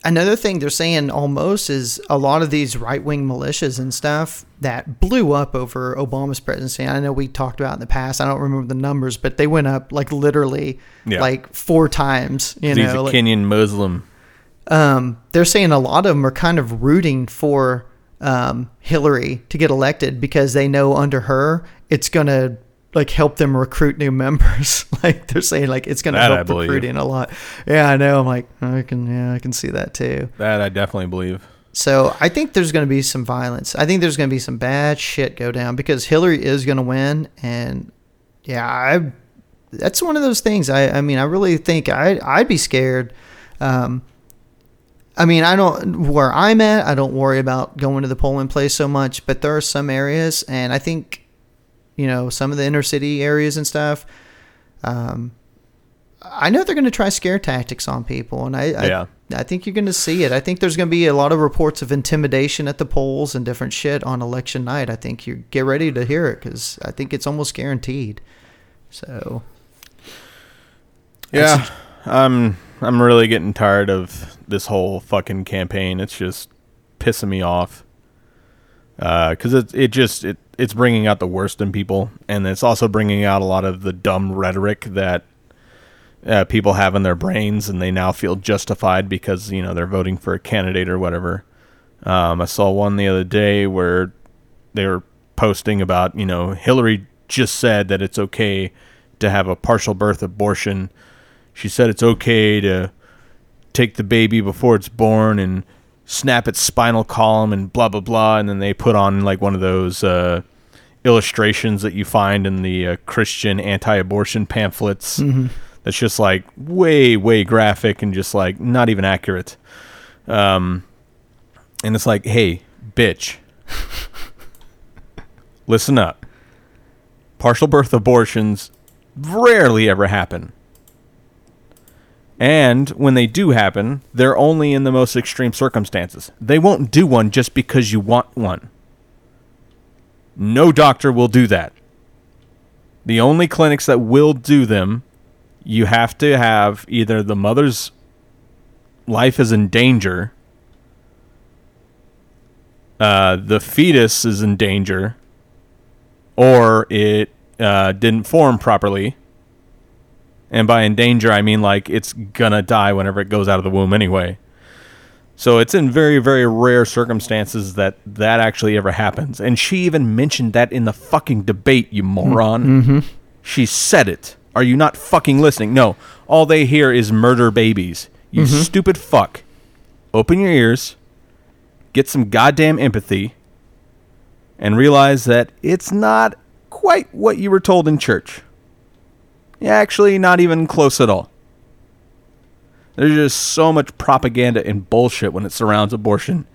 Speaker 2: another thing they're saying almost is a lot of these right wing militias and stuff that blew up over Obama's presidency. I know we talked about in the past. I don't remember the numbers, but they went up like literally
Speaker 1: Yeah.
Speaker 2: like four times. You
Speaker 1: He's
Speaker 2: know,
Speaker 1: a
Speaker 2: like-
Speaker 1: Kenyan Muslim.
Speaker 2: um, they're saying a lot of them are kind of rooting for um, Hillary to get elected because they know under her it's gonna like help them recruit new members. like they're saying like it's gonna help recruiting a lot. Yeah, I know. I'm like I can yeah I can see that too.
Speaker 1: That I definitely believe.
Speaker 2: So I think there's going to be some violence. I think there's going to be some bad shit go down because Hillary is going to win, and yeah, I. That's one of those things. I, I mean, I really think I I'd be scared. Um, I mean, I don't where I'm at. I don't worry about going to the polling place so much, but there are some areas, and I think, you know, some of the inner city areas and stuff. Um, I know they're going to try scare tactics on people, and I, I
Speaker 1: Yeah.
Speaker 2: I think you're going to see it. I think there's going to be a lot of reports of intimidation at the polls and different shit on election night. I think you get ready to hear it because I think it's almost guaranteed. So
Speaker 1: Yeah, I'm I'm really getting tired of this whole fucking campaign. It's just pissing me off. Because it it just it it's bringing out the worst in people, and it's also bringing out a lot of the dumb rhetoric that uh, people have in their brains, and they now feel justified because you know they're voting for a candidate or whatever. Um, I saw one the other day where they were posting about you know Hillary just said that it's okay to have a partial birth abortion. She said it's okay to take the baby before it's born and snap its spinal column and blah blah blah and then they put on like one of those uh, illustrations that you find in the uh, Christian anti-abortion pamphlets. That's just like way way graphic and just like not even accurate. Um and it's like hey bitch. Listen up. Partial birth abortions rarely ever happen. And when they do happen, they're only in the most extreme circumstances. They won't do one just because you want one. No doctor will do that. The only clinics that will do them, you have to have either the mother's life is in danger, uh, the fetus is in danger, or it uh, didn't form properly. And by in danger, I mean like it's gonna die whenever it goes out of the womb anyway. So it's in very, very rare circumstances that that actually ever happens. And she even mentioned that in the fucking debate, you hmm. moron. Mm-hmm. She said it. Are you not fucking listening? No. All they hear is murder babies. You mm-hmm. stupid fuck. open your ears, get some goddamn empathy, and realize that it's not quite what you were told in church. Actually, not even close at all. There's just so much propaganda and bullshit when it surrounds abortion.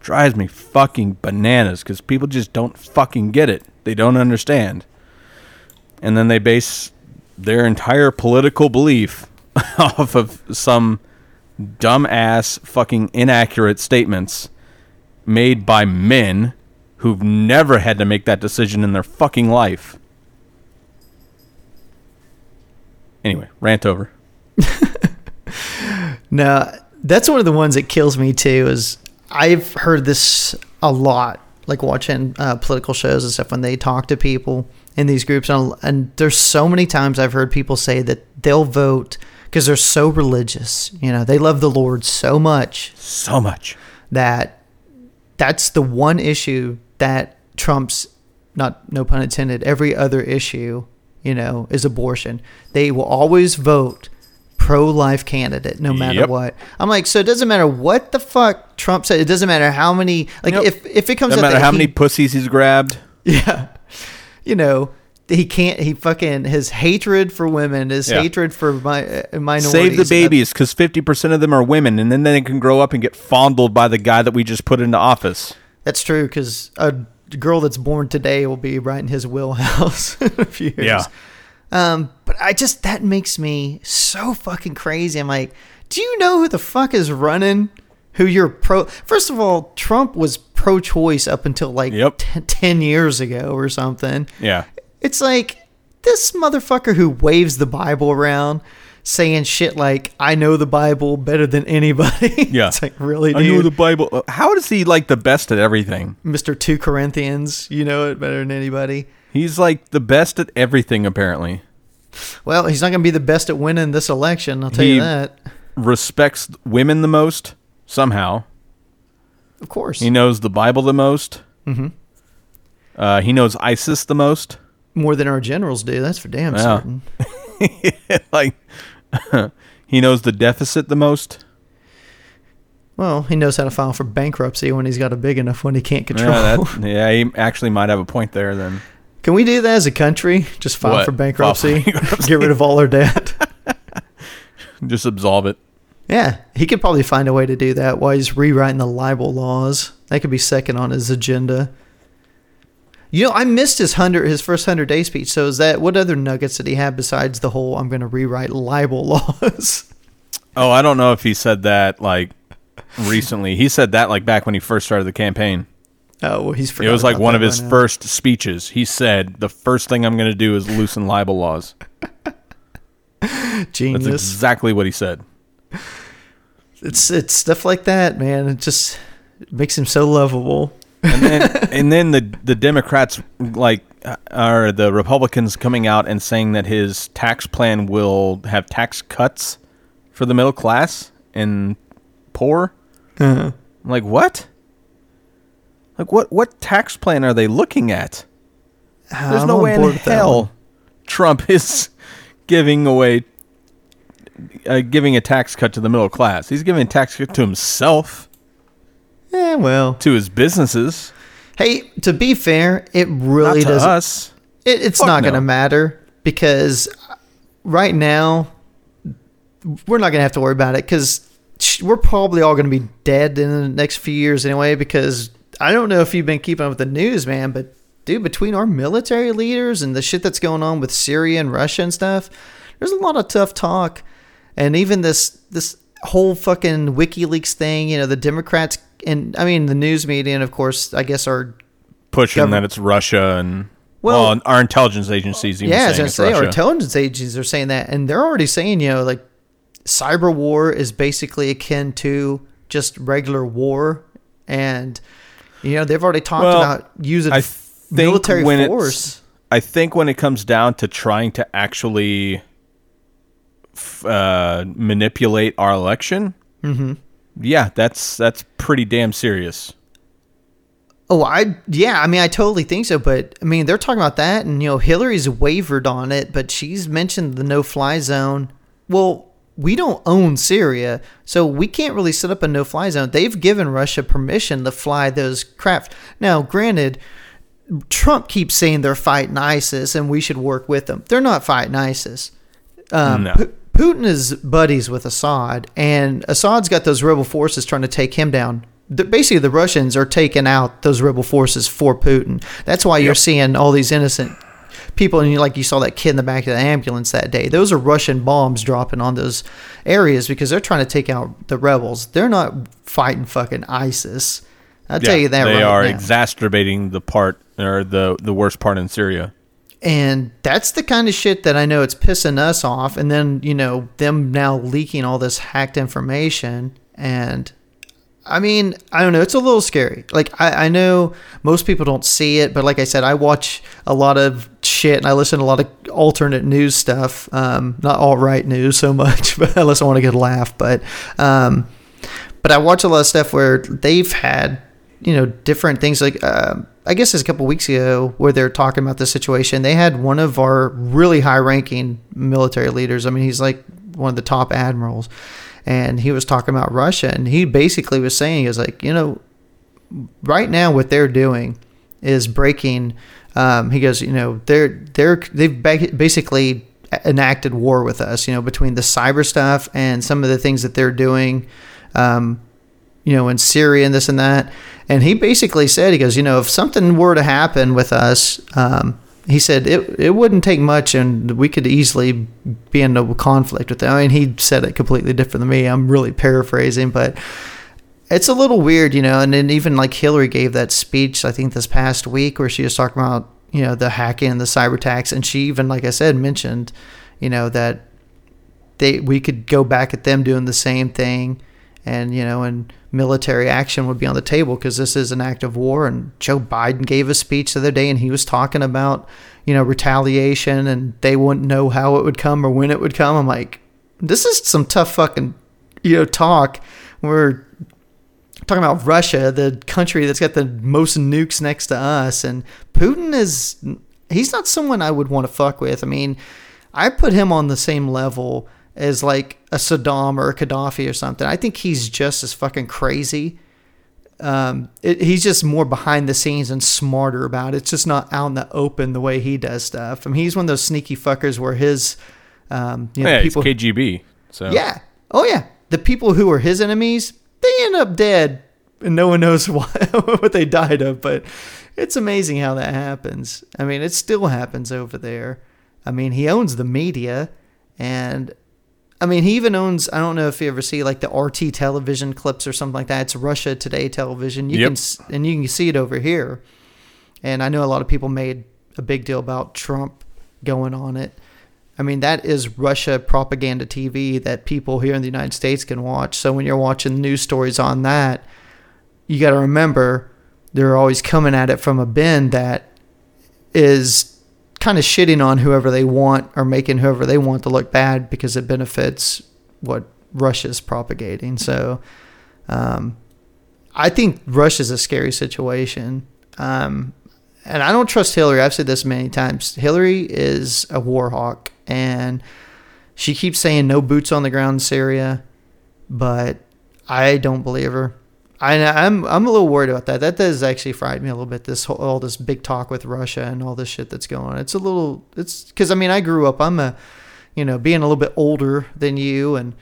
Speaker 1: Drives me fucking bananas because people just don't fucking get it. They don't understand. And then they base their entire political belief off of some dumbass fucking inaccurate statements made by men who've never had to make that decision in their fucking life. Anyway, rant over.
Speaker 2: No, that's one of the ones that kills me too. Is I've heard this a lot, like watching uh, political shows and stuff when they talk to people in these groups, and, and there's so many times I've heard people say that they'll vote because they're so religious. You know, they love the Lord so much
Speaker 1: So much.
Speaker 2: that that's the one issue that trumps not no pun intended every other issue you know is abortion they will always vote pro-life candidate no matter
Speaker 1: Yep.
Speaker 2: what i'm like so it doesn't matter what the fuck trump said it doesn't matter how many like
Speaker 1: Nope.
Speaker 2: if if it comes
Speaker 1: No matter how
Speaker 2: he-
Speaker 1: many pussies he's grabbed.
Speaker 2: yeah you know he can't he fucking his hatred for women his
Speaker 1: Yeah.
Speaker 2: hatred for my uh, minorities
Speaker 1: Save the babies because 50% of them are women, and then they can grow up and get fondled by the guy that we just put into office.
Speaker 2: That's true because a girl that's born today will be right in his wheelhouse in a few years.
Speaker 1: Yeah.
Speaker 2: Um, but I just that makes me so fucking crazy. I'm like, do you know who the fuck is running? Who you're pro? First of all, Trump was pro-choice up until like
Speaker 1: Yep.
Speaker 2: t- ten years ago or something.
Speaker 1: Yeah.
Speaker 2: It's like this motherfucker who waves the Bible around. Saying shit like "I know the Bible better than anybody."
Speaker 1: Yeah.
Speaker 2: it's like really,
Speaker 1: I
Speaker 2: dude.
Speaker 1: know the Bible. How is he like the best at everything?
Speaker 2: Mr. Two Corinthians, you know it better than anybody.
Speaker 1: He's like the best at everything, apparently.
Speaker 2: Well, he's not going to be the best at winning this election. I'll tell
Speaker 1: He-
Speaker 2: you that.
Speaker 1: Respects women the most, somehow.
Speaker 2: Of course.
Speaker 1: He knows the Bible the most.
Speaker 2: Mm-hmm.
Speaker 1: Uh, he knows ISIS the most.
Speaker 2: More than our generals do. That's for damn
Speaker 1: Yeah.
Speaker 2: certain.
Speaker 1: like, he knows the deficit the most.
Speaker 2: Well, he knows how to file for bankruptcy when he's got a big enough one he can't control.
Speaker 1: Yeah, that, yeah, he actually might have a point there then.
Speaker 2: Can we do that as a country? Just file
Speaker 1: What?
Speaker 2: for
Speaker 1: File for
Speaker 2: bankruptcy,
Speaker 1: bankruptcy.
Speaker 2: get rid of all our debt.
Speaker 1: Just absolve it.
Speaker 2: yeah, he could probably find a way to do that while he's rewriting the libel laws. That could be second on his agenda. You know, I missed his hundred, his first hundred day speech. So is that what other nuggets did he have besides the whole "I'm going to rewrite libel laws"?
Speaker 1: Oh, I don't know if he said that like recently. He said that like back when he first started the campain.
Speaker 2: Oh, well, he's
Speaker 1: It was like one of his
Speaker 2: now.
Speaker 1: first speeches. He said, "The first thing I'm going to do is loosen libel laws." That's exactly what he said.
Speaker 2: it's it's stuff like that, man. It just makes him so lovable.
Speaker 1: And then, and then the the Democrats like or the Republicans coming out and saying that his tax plan will have tax cuts for the middle class and poor.
Speaker 2: Uh-huh.
Speaker 1: I'm like what? Like what? What tax plan are they looking at? There's
Speaker 2: I'm
Speaker 1: no way in
Speaker 2: board with that
Speaker 1: hell. Trump is giving away, uh, giving a tax cut to the middle class. He's giving a tax cut to himself,
Speaker 2: Yeah, well,
Speaker 1: to his businesses,
Speaker 2: hey, to be fair, it really
Speaker 1: not to
Speaker 2: doesn't.
Speaker 1: us.
Speaker 2: It, it's
Speaker 1: Fuck
Speaker 2: not going to matter because right now we're not going to have to worry about it because we're probably all going to be dead in the next few years anyway. Because I don't know if you've been keeping up with the news, man, but dude, between our military leaders and the shit that's going on with Syria and Russia and stuff, there's a lot of tough talk, and even this this whole fucking WikiLeaks thing. You know, the Democrats and I mean the news media, and of course, I guess are
Speaker 1: Pushing that it's Russia and
Speaker 2: Well-
Speaker 1: well, our intelligence agencies even
Speaker 2: yeah,
Speaker 1: saying
Speaker 2: I
Speaker 1: it's
Speaker 2: say, our intelligence agencies are saying that, and they're already saying, you know, like cyber war is basically akin to just regular war, and you know they've already talked
Speaker 1: Well,
Speaker 2: about using
Speaker 1: I think
Speaker 2: military
Speaker 1: when
Speaker 2: force.
Speaker 1: I think when it comes down to trying to actually f- uh, manipulate our election,
Speaker 2: Mm-hmm.
Speaker 1: yeah, that's that's pretty damn serious.
Speaker 2: Oh, I yeah, I mean, I totally think so, but I mean, they're talking about that, and you know, Hillary's wavered on it, but she's mentioned the no-fly zone. Well, we don't own Syria, so we can't really set up a no-fly zone. They've given Russia permission to fly those craft. Now, granted, Trump keeps saying they're fighting ISIS and we should work with them. They're not fighting ISIS. Um,
Speaker 1: No.
Speaker 2: Pu- Putin is buddies with Assad, and Assad's got those rebel forces trying to take him down. The, basically, the Russians are taking out those rebel forces for Putin. That's why you're seeing all these innocent people, and you like you saw that kid in the back of the ambulance that day. Those are Russian bombs dropping on those areas because they're trying to take out the rebels. They're not fighting fucking ISIS. I'll tell you that
Speaker 1: they
Speaker 2: right
Speaker 1: are
Speaker 2: now.
Speaker 1: exacerbating the part or the the worst part in Syria.
Speaker 2: And that's the kind of shit that I know it's pissing us off. And then, you know, them now leaking all this hacked information. And I mean, I don't know. It's a little scary. Like, I, I know most people don't see it, but like I said, I watch a lot of shit and I listen to a lot of alternate news stuff. Um, not alt right news so much, but unless I want to get a laugh. But, um, but I watch a lot of stuff where they've had, you know, different things like, uh, I guess it's a couple weeks ago where they're talking about the situation. They had one of our really high ranking military leaders. I mean, he's like one of the top admirals. And he was talking about Russia. And he basically was saying, he was like, you know, right now what they're doing is breaking. Um, he goes, you know, they're they're they've basically enacted war with us. You know, between the cyber stuff and some of the things that they're doing, um, you know, in Syria and this and that. And he basically said, he goes, you know, if something were to happen with us, um, he said it it wouldn't take much, and we could easily be in a conflict with them. I mean, he said it completely different than me. I'm really paraphrasing, but it's a little weird, you know. And then even like Hillary gave that speech, I think this past week, where she was talking about you know the hacking and the cyber attacks, and she even, like I said, mentioned, you know, that they we could go back at them doing the same thing, and you know, and military action would be on the table because this is an act of war. And Joe Biden gave a speech the other day, and he was talking about you know retaliation, and they wouldn't know how it would come or when it would come. I'm like, this is some tough fucking you know talk. We're talking about Russia, the country that's got the most nukes next to us, and Putin is he's not someone I would want to fuck with. I mean, I put him on the same level as like a Saddam or a Gaddafi or something. I think he's just as fucking crazy. Um, it, he's just more behind the scenes and smarter about it. It's just not out in the open the way he does stuff. I mean, he's one of those sneaky fuckers where his, um, you know,
Speaker 1: yeah,
Speaker 2: people,
Speaker 1: KGB. So
Speaker 2: yeah, oh yeah, the people who are his enemies, they end up dead, and no one knows why what they died of. But it's amazing how that happens. I mean, it still happens over there. I mean, he owns the media, and I mean, he even owns. I don't know if you ever see like the RT television clips or something like that. It's Russia Today television. You
Speaker 1: Yep.
Speaker 2: can and you can see it over here. And I know a lot of people made a big deal about Trump going on it. I mean, that is Russia propaganda TV that people here in the United States can watch. So when you're watching news stories on that, you got to remember they're always coming at it from a bin that is kind of shitting on whoever they want or making whoever they want to look bad because it benefits what Russia's propagating. So um, I think Russia's a scary situation. Um, and I don't trust Hillary. I've said this many times. Hillary is a war hawk, and she keeps saying no boots on the ground in Syria, but I don't believe her. I, I'm I'm a little worried about that. That does actually frighten me a little bit. This whole, all this big talk with Russia and all this shit that's going on. It's a little. It's because I mean I grew up. I'm a, you know, being a little bit older than you, and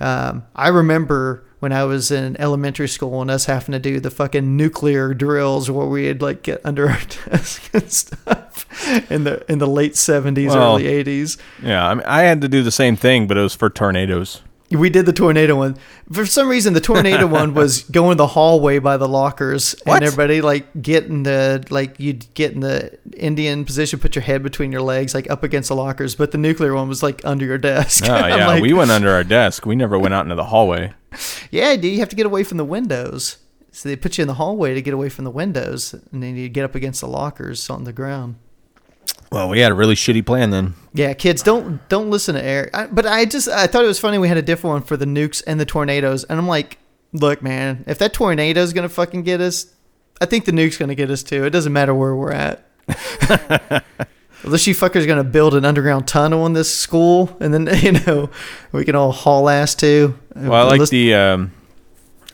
Speaker 2: um, I remember when I was in elementary school and us having to do the fucking nuclear drills where we'd like get under our desk and stuff in the in the late seventies,
Speaker 1: Well-
Speaker 2: early eighties.
Speaker 1: yeah, I mean, I had to do the same thing, but it was for tornadoes.
Speaker 2: We did the tornado one. For some reason, the tornado one was going the hallway by the lockers,
Speaker 1: What?
Speaker 2: and everybody like get in the like you'd get in the Indian position, put your head between your legs, like up against the lockers. But the nuclear one was like under your desk.
Speaker 1: Oh yeah,
Speaker 2: like,
Speaker 1: we went under our desk. We never went out into the hallway.
Speaker 2: Yeah, dude, you have to get away from the windows. So they put you in the hallway to get away from the windows, and then you get up against the lockers on the ground.
Speaker 1: Well, we had a really shitty plan then.
Speaker 2: Yeah, kids, don't don't listen to Eric. I, but I just I thought it was funny we had a different one for the nukes and the tornadoes, and I'm like, look, man, if that tornado's gonna fucking get us, I think the nuke's gonna get us too. It doesn't matter where we're at. Unless you fuckers gonna build an underground tunnel in this school, and then you know we can all haul ass to.
Speaker 1: Well, I like
Speaker 2: Unless-
Speaker 1: the. Um,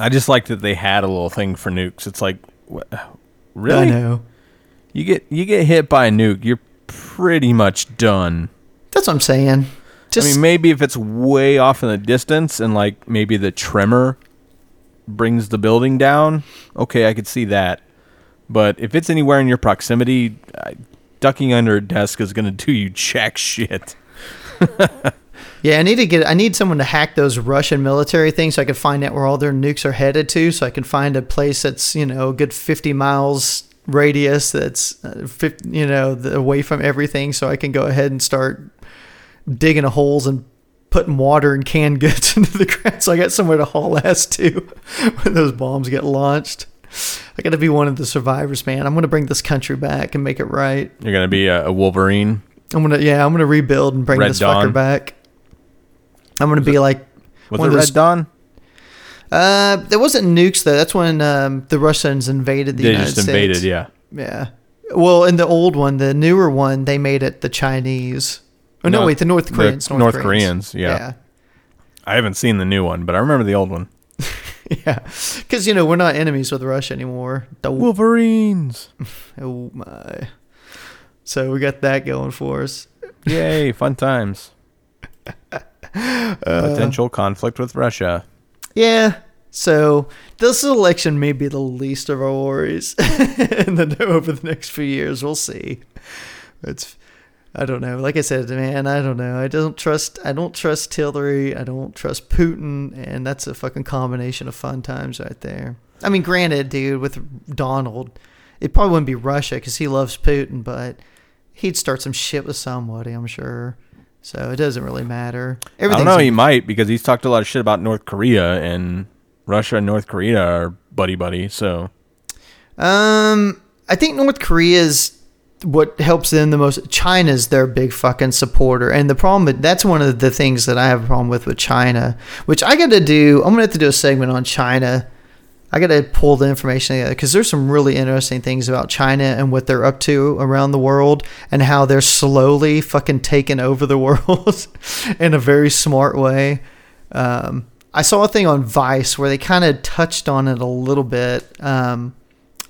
Speaker 1: I just like that they had a little thing for nukes. It's like, wha-
Speaker 2: I
Speaker 1: really?
Speaker 2: know.
Speaker 1: You get you get hit by a nuke, you're pretty much done.
Speaker 2: That's what I'm saying. Just
Speaker 1: I mean, maybe if it's way off in the distance and like maybe the tremor brings the building down, okay, I could see that. But if it's anywhere in your proximity, ducking under a desk is going to do you jack shit.
Speaker 2: Yeah, I need to get. I need someone to hack those Russian military things so I can find out where all their nukes are headed to, so I can find a place that's you know a good fifty miles radius that's uh, 50, you know away from everything, so I can go ahead and start digging a holes and putting water and canned goods into the ground, so I got somewhere to haul ass to when those bombs get launched. I got to be one of the survivors, man. I'm gonna bring this country back and make it right.
Speaker 1: You're going to be a, Wolverine.
Speaker 2: I'm gonna yeah, I'm gonna rebuild and bring
Speaker 1: Red
Speaker 2: this
Speaker 1: Dawn.
Speaker 2: fucker back. I'm gonna be like
Speaker 1: Was it Red Dawn?
Speaker 2: Uh, there wasn't nukes though. That's when um, the Russians invaded the
Speaker 1: They
Speaker 2: United
Speaker 1: just
Speaker 2: States.
Speaker 1: invaded, yeah.
Speaker 2: Yeah. Well, in the old one, the newer one, they made it the Chinese. Oh no, wait, the North
Speaker 1: the
Speaker 2: Koreans.
Speaker 1: North Koreans, yeah.
Speaker 2: yeah,
Speaker 1: I haven't seen the new one, but I remember the old one.
Speaker 2: yeah. Because you know we're not enemies with Russia anymore. The,
Speaker 1: Wolverines.
Speaker 2: oh my. So we got that going for us.
Speaker 1: Yay, fun times.
Speaker 2: Uh,
Speaker 1: Potential conflict with Russia.
Speaker 2: Yeah. So this election may be the least of our worries, and then over the next few years, we'll see. It's, I don't know. Like I said, man, I don't know. I don't trust. I don't trust Hillary. I don't trust Putin, and that's a fucking combination of fun times right there. I mean, granted, dude, with Donald, it probably wouldn't be Russia because he loves Putin, but he'd start some shit with somebody, I'm sure. So it doesn't really matter.
Speaker 1: I don't know. He might because he's talked a lot of shit about North Korea and Russia and North Korea are buddy buddy. So
Speaker 2: Um, I think North Korea's what helps them the most. China's their big fucking supporter, and the problem that's one of the things that I have a problem with with China, which I got to do. I'm gonna have to do a segment on China. I got to pull the information together because there's some really interesting things about China and what they're up to around the world and how they're slowly fucking taking over the world in a very smart way. Um, I saw a thing on Vice where they kind of touched on it a little bit um,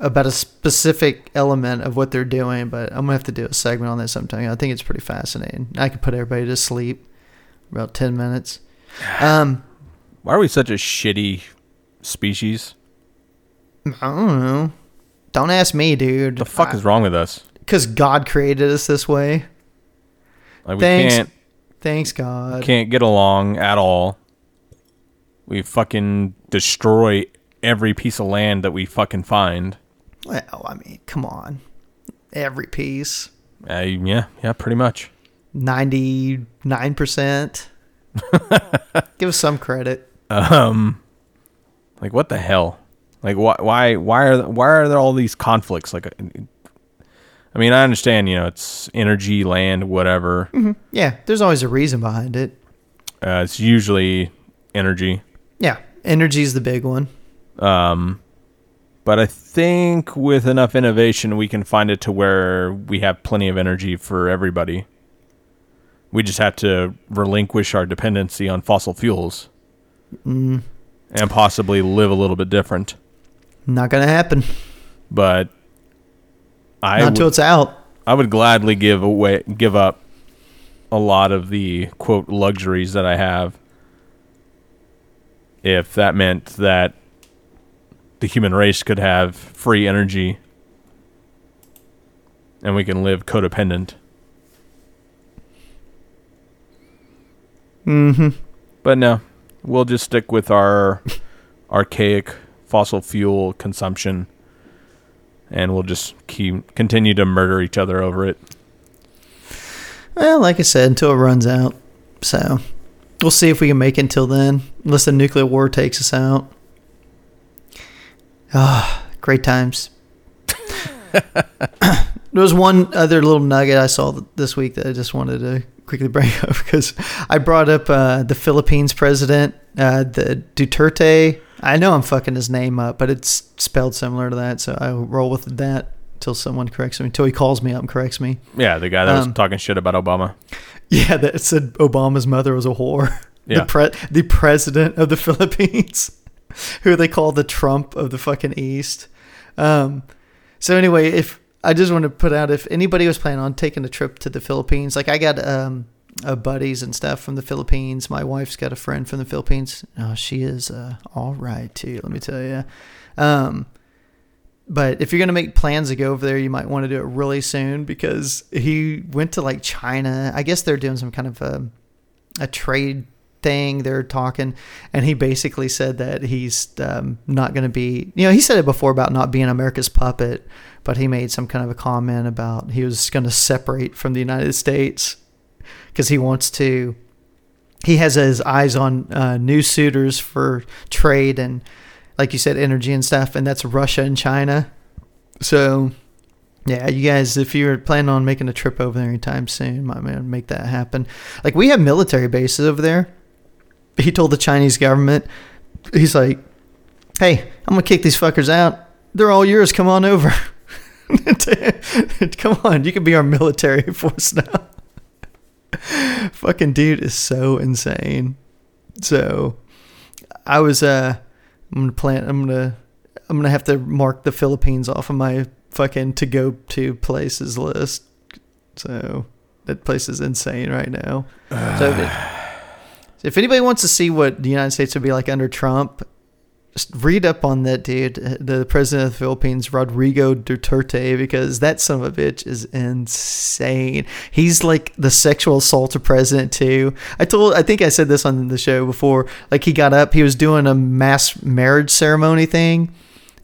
Speaker 2: about a specific element of what they're doing, but I'm gonna have to do a segment on that sometime. I think it's pretty fascinating. I could put everybody to sleep about ten minutes. Um,
Speaker 1: why are we such a shitty species?
Speaker 2: I don't know. Don't ask me, dude.
Speaker 1: The fuck is wrong with us?
Speaker 2: Because God created us this way.
Speaker 1: Like we
Speaker 2: Thanks.
Speaker 1: can't
Speaker 2: Thanks, God.
Speaker 1: can't get along at all. We fucking destroy every piece of land that we fucking find.
Speaker 2: Well, I mean, come on. Every piece.
Speaker 1: Uh, yeah, yeah, pretty much.
Speaker 2: 99%. Give us some credit.
Speaker 1: Um, like what the hell? Like why why why are why are there all these conflicts? Like, I mean, I understand, you know, it's energy, land, whatever.
Speaker 2: Yeah, there's always a reason behind it.
Speaker 1: Uh, it's usually energy.
Speaker 2: Yeah, energy's the big one.
Speaker 1: Um, but I think with enough innovation, we can find it to where we have plenty of energy for everybody. We just have to relinquish our dependency on fossil fuels
Speaker 2: Mm,
Speaker 1: and possibly live a little bit different.
Speaker 2: Not going to happen.
Speaker 1: But I
Speaker 2: not until it's out.
Speaker 1: I would gladly give away, give up a lot of the quote luxuries that I have if that meant that the human race could have free energy and we can live codependent.
Speaker 2: Mm-hmm.
Speaker 1: But no, we'll just stick with our archaic fossil fuel consumption and we'll just keep continue to murder each other over it.
Speaker 2: Well, like I said, until it runs out. So we'll see if we can make it until then, unless the nuclear war takes us out. Ah, great times. there was one other little nugget I saw this week that I just wanted to quickly bring up because I brought up uh, the Philippines president, uh, the Duterte. I know I'm fucking his name up, but it's spelled similar to that, so I roll with that. till someone corrects me. Until he calls me up and corrects me.
Speaker 1: Yeah, the guy that was
Speaker 2: Um,
Speaker 1: talking shit about Obama.
Speaker 2: Yeah, that said Obama's mother was a whore.
Speaker 1: Yeah.
Speaker 2: The pre- the president of the Philippines, who they call the Trump of the fucking East. Um, so anyway, if I just want to put out if anybody was planning on taking a trip to the Philippines, like I got um uh, buddies and stuff from the Philippines. My wife's got a friend from the Philippines. Oh, she is uh, all right too. Let me tell you. Um, but if you're gonna make plans to go over there, you might want to do it really soon because he went to like China. I guess they're doing some kind of a, a trade thing. They're talking, and he basically said that he's um, not going to be. You know, he said it before about not being America's puppet, but he made some kind of a comment about he was going to separate from the United States because he wants to. He has his eyes on uh, new suitors for trade and, like you said, energy and stuff, and that's Russia and China. So, yeah, you guys, if you're planning on making a trip over there anytime soon, might man make that happen. Like we have military bases over there. He told the Chinese government, he's like, "Hey, I'm gonna kick these fuckers out. They're all yours. Come on over. Come on, you can be our military force now." Fucking dude is so insane. So, I was uh, I'm gonna plan. I'm gonna I'm gonna have to mark the Philippines off of my fucking to go to places list. So that place is insane right now. so if, if anybody wants to see what the United States would be like under Trump, just read up on that dude, uh, the president of the Philippines, Rodrigo Duterte, because that son of a bitch is insane. He's like the sexual assaulter president too. I told, I think I said this on the show before. Like he got up, he was doing a mass marriage ceremony thing,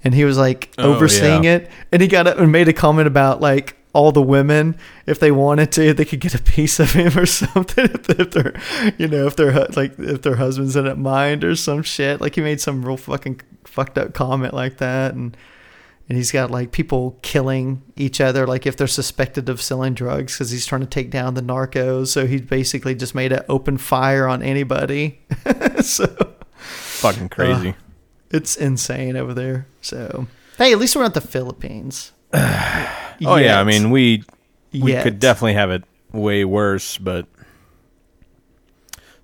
Speaker 2: and he was like
Speaker 1: Oh,
Speaker 2: overseeing
Speaker 1: yeah.
Speaker 2: it, and he got up and made a comment about like all the women, if they wanted to, they could get a piece of him or something. If, they're, you know, if their like if their husbands didn't mind or some shit. Like he made some real fucking fucked up comment like that, and and he's got like people killing each other, like if they're suspected of selling drugs, because he's trying to take down the narcos. So he basically just made an open fire on anybody. so
Speaker 1: Fucking uh, crazy.
Speaker 2: it's insane over there. So hey, at least we're not the Philippines.
Speaker 1: oh yeah, I mean we we
Speaker 2: Yet.
Speaker 1: could definitely have it way worse, but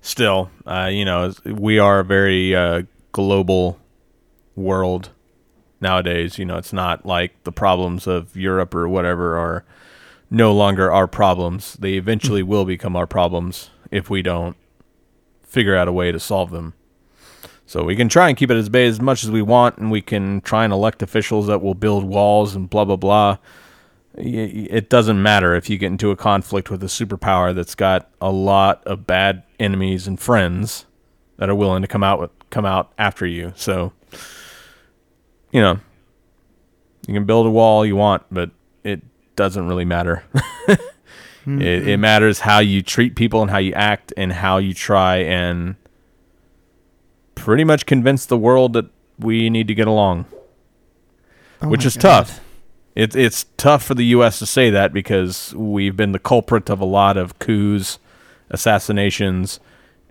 Speaker 1: still, uh, you know, we are a very uh, global world nowadays. You know, it's not like the problems of Europe or whatever are no longer our problems. They eventually will become our problems if we don't figure out a way to solve them. So we can try and keep it as bay as much as we want, and we can try and elect officials that will build walls and blah blah blah. It doesn't matter if you get into a conflict with a superpower that's got a lot of bad enemies and friends that are willing to come out with come out after you. So you know, you can build a wall you want, but it doesn't really matter. it, it mm-hmm. matters how you treat people and how you act and how you try and pretty much convince the world that we need to get along,
Speaker 2: Oh
Speaker 1: which is
Speaker 2: God.
Speaker 1: tough. It's it's tough for the U.S. to say that because we've been the culprit of a lot of coups, assassinations,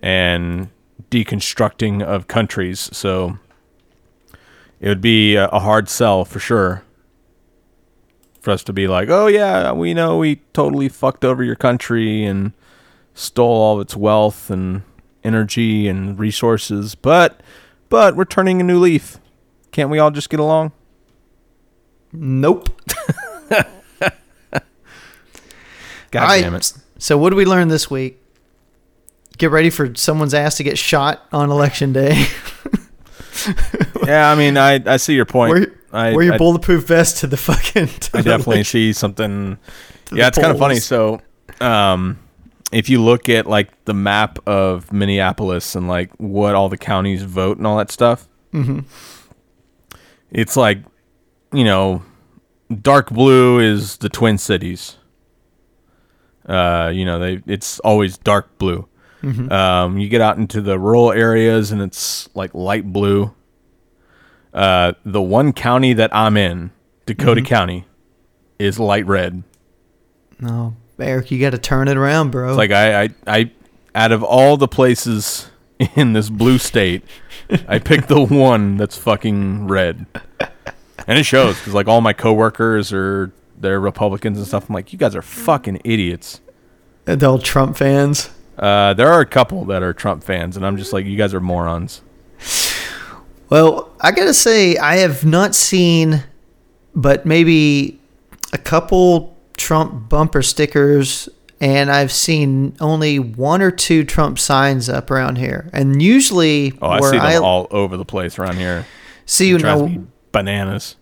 Speaker 1: and deconstructing of countries. So it would be a, a hard sell for sure for us to be like, "Oh yeah, we know we totally fucked over your country and stole all of its wealth and energy and resources, but but we're turning a new leaf. Can't we all just get along?"
Speaker 2: Nope.
Speaker 1: God
Speaker 2: right,
Speaker 1: damn it.
Speaker 2: So what did we learn this week? Get ready for someone's ass to get shot on election day.
Speaker 1: Yeah, I mean, I I see your point.
Speaker 2: wear,
Speaker 1: I,
Speaker 2: wear your
Speaker 1: I-
Speaker 2: bulletproof vest to the fucking. to
Speaker 1: I
Speaker 2: the
Speaker 1: definitely see something. Yeah, it's kind of funny. So, um, if you look at like the map of Minneapolis and like what all the counties vote and all that stuff,
Speaker 2: Mhm.
Speaker 1: it's like, you know, dark blue is the Twin Cities. Uh, you know, they it's always dark blue.
Speaker 2: Mhm.
Speaker 1: Um, you get out into the rural areas and it's like light blue. Uh, the one county that I'm in, Dakota County, is light red.
Speaker 2: No, Eric, you got to turn it around, bro.
Speaker 1: It's like I, I, I, out of all the places in this blue state, I picked the one that's fucking red. And it shows because like all my coworkers are they're Republicans and stuff. I'm like, you guys are fucking idiots.
Speaker 2: The old Trump fans.
Speaker 1: Uh, there are a couple that are Trump fans, and I'm just like, you guys are morons.
Speaker 2: Well, I gotta say, I have not seen, but maybe a couple Trump bumper stickers, and I've seen only one or two Trump signs up around here. And usually,
Speaker 1: Oh, I see them all over the place around here.
Speaker 2: see you know,
Speaker 1: bananas.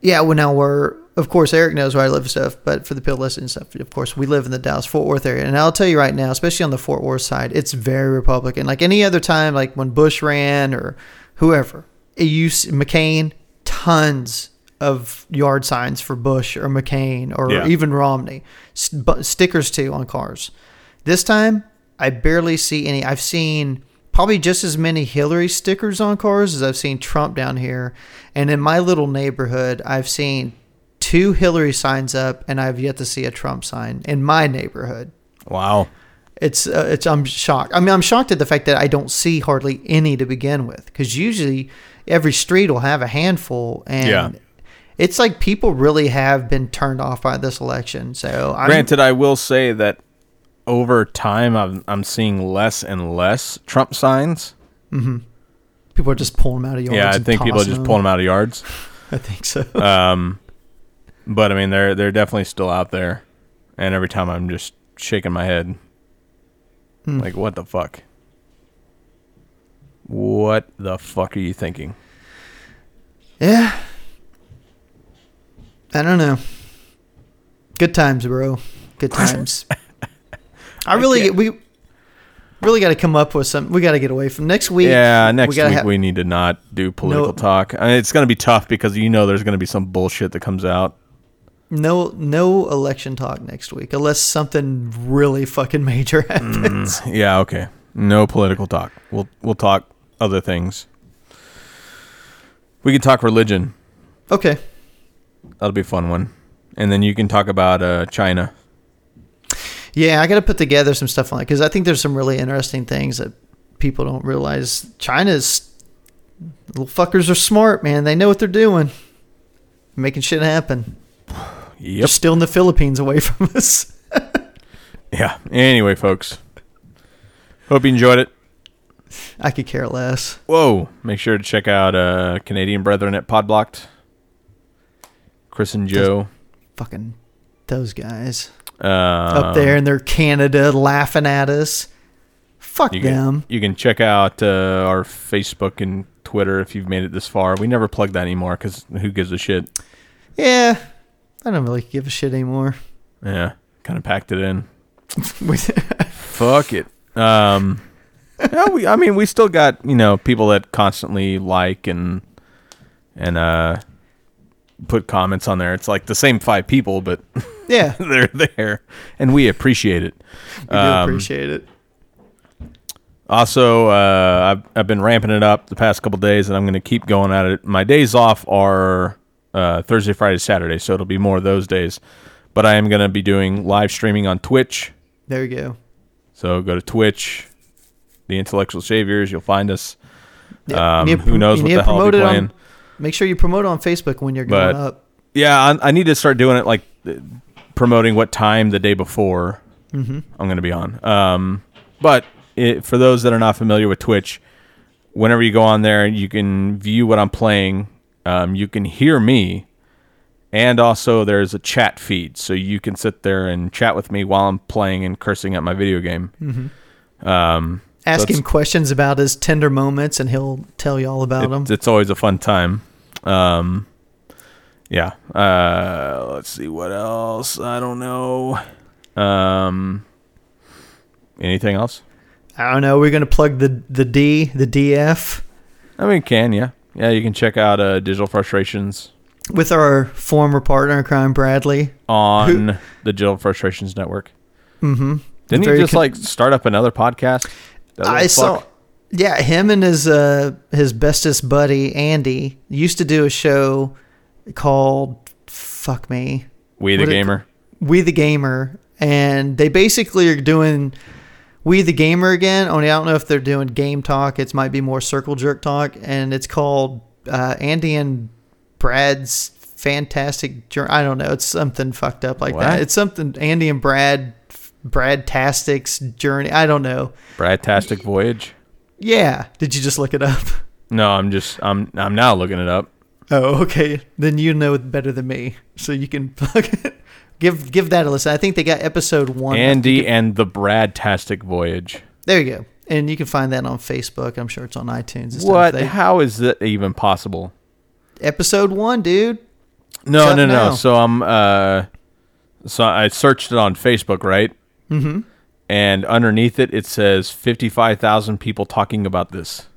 Speaker 2: yeah. Well, now we're of course Eric knows where I live and stuff, but for the people listening and stuff, of course we live in the Dallas Fort Worth area, and I'll tell you right now, especially on the Fort Worth side, it's very Republican. Like any other time, like when Bush ran or whoever, it used McCain, tons of yard signs for Bush or McCain or
Speaker 1: Yeah.
Speaker 2: even Romney, S- bu- stickers too on cars. This time, I barely see any. I've seen probably just as many Hillary stickers on cars as I've seen Trump down here. And in my little neighborhood, I've seen two Hillary signs up, and I've yet to see a Trump sign in my neighborhood.
Speaker 1: Wow.
Speaker 2: It's uh, it's I'm shocked. I mean, I'm shocked at the fact that I don't see hardly any to begin with, because usually every street will have a handful, and
Speaker 1: Yeah.
Speaker 2: it's like people really have been turned off by this election. So I'm,
Speaker 1: Granted, I will say that over time, I'm I'm seeing less and less Trump signs.
Speaker 2: people are just pulling them out of yards.
Speaker 1: yeah, I think people are just
Speaker 2: them.
Speaker 1: pulling them out of yards.
Speaker 2: I think so.
Speaker 1: Um, but I mean, they're they're definitely still out there, and every time I'm just shaking my head,
Speaker 2: Hmm.
Speaker 1: like, what the fuck? What the fuck are you thinking?
Speaker 2: Yeah. I don't know. Good times, bro. Good times. I really we really got to come up with some. We got to get away from next week.
Speaker 1: yeah, next
Speaker 2: we
Speaker 1: week
Speaker 2: have-
Speaker 1: we need to not do political
Speaker 2: No.
Speaker 1: talk. I mean, it's gonna be tough because you know there's gonna be some bullshit that comes out.
Speaker 2: No, no election talk next week unless something really fucking major
Speaker 1: Mm.
Speaker 2: happens.
Speaker 1: Yeah, okay. No political talk. We'll we'll talk other things. We can talk religion.
Speaker 2: Okay.
Speaker 1: That'll be a fun one. And then you can talk about uh, China.
Speaker 2: Yeah, I got to put together some stuff on it because I think there's some really interesting things that people don't realize. China's little fuckers are smart, man. They know what they're doing, making shit happen.
Speaker 1: Yep.
Speaker 2: They're still in the Philippines away from us.
Speaker 1: Yeah. Anyway, folks. Hope you enjoyed it.
Speaker 2: I could care less.
Speaker 1: Whoa. Make sure to check out uh, Canadian Brethren at Podblocked. Chris and Joe.
Speaker 2: Fucking those guys
Speaker 1: Um,
Speaker 2: up there in their Canada laughing at us. Fuck
Speaker 1: You
Speaker 2: them.
Speaker 1: can, you can check out uh, our Facebook and Twitter if you've made it this far. We never plug that anymore because who gives a shit?
Speaker 2: Yeah, I don't really give a shit anymore.
Speaker 1: Yeah. Kind of packed it in. Fuck it. Um, yeah, we. I mean, we still got you know people that constantly like and and uh put comments on there. It's like the same five people, but
Speaker 2: yeah,
Speaker 1: they're there, and we appreciate it.
Speaker 2: we do
Speaker 1: Um,
Speaker 2: appreciate it.
Speaker 1: Also, uh, I've I've been ramping it up the past couple days, and I'm going to keep going at it. My days off are uh, Thursday, Friday, Saturday, so it'll be more of those days. But I am going to be doing live streaming on Twitch.
Speaker 2: There you go.
Speaker 1: So go to Twitch, the Intellectual Saviors. You'll find us.
Speaker 2: Yeah,
Speaker 1: Um, who knows what the hell I'll be
Speaker 2: it on-
Speaker 1: playing?
Speaker 2: Make sure you promote on Facebook when you're going
Speaker 1: But-
Speaker 2: up.
Speaker 1: Yeah, I, I need to start doing it like uh, promoting what time the day before
Speaker 2: Mm-hmm.
Speaker 1: I'm going to be on. Um, but it, for those that are not familiar with Twitch, whenever you go on there, you can view what I'm playing. Um, you can hear me, and also there's a chat feed, so you can sit there and chat with me while I'm playing and cursing at my video game.
Speaker 2: Mm-hmm.
Speaker 1: Um,
Speaker 2: Ask
Speaker 1: that's-
Speaker 2: him questions about his tender moments, and he'll tell you all about them.
Speaker 1: It's, always a fun time. Um, yeah. Uh, let's see what else. I don't know. Um, anything else?
Speaker 2: I don't know. We're gonna plug the the D, the DF,
Speaker 1: I mean, can yeah, yeah. You can check out uh, Digital Frustrations
Speaker 2: with our former partner crime, Bradley.
Speaker 1: on the Digital Frustrations Network.
Speaker 2: Mm-hmm.
Speaker 1: Didn't
Speaker 2: Very
Speaker 1: he just
Speaker 2: con-
Speaker 1: like start up another podcast?
Speaker 2: I
Speaker 1: little
Speaker 2: saw. Yeah, him and his uh his bestest buddy Andy used to do a show called "Fuck Me."
Speaker 1: We the
Speaker 2: what it-
Speaker 1: Gamer.
Speaker 2: We the Gamer, and they basically are doing We the Gamer again. Only I don't know if they're doing game talk. It might be more circle jerk talk, and it's called uh, Andy and Brad's fantastic journey. I don't know. It's something fucked up like
Speaker 1: What?
Speaker 2: that. It's something Andy and Brad, Brad Tastic's journey. I don't know.
Speaker 1: Bradtastic Voyage.
Speaker 2: Yeah. Did you just look it up?
Speaker 1: No, I'm just I'm I'm now looking it up.
Speaker 2: Oh, okay. Then you know it better than me, so you can plug it. Give give that a listen. I think they got episode one.
Speaker 1: Andy and the Bradtastic Voyage.
Speaker 2: There you go. And you can find that on Facebook. I'm sure it's on iTunes.
Speaker 1: What?
Speaker 2: They-
Speaker 1: How is that even possible?
Speaker 2: episode one, dude.
Speaker 1: No, no, no.
Speaker 2: now.
Speaker 1: So I'm uh so I searched it on Facebook, right?
Speaker 2: Mm-hmm.
Speaker 1: And underneath it it says 55,000 people talking about this.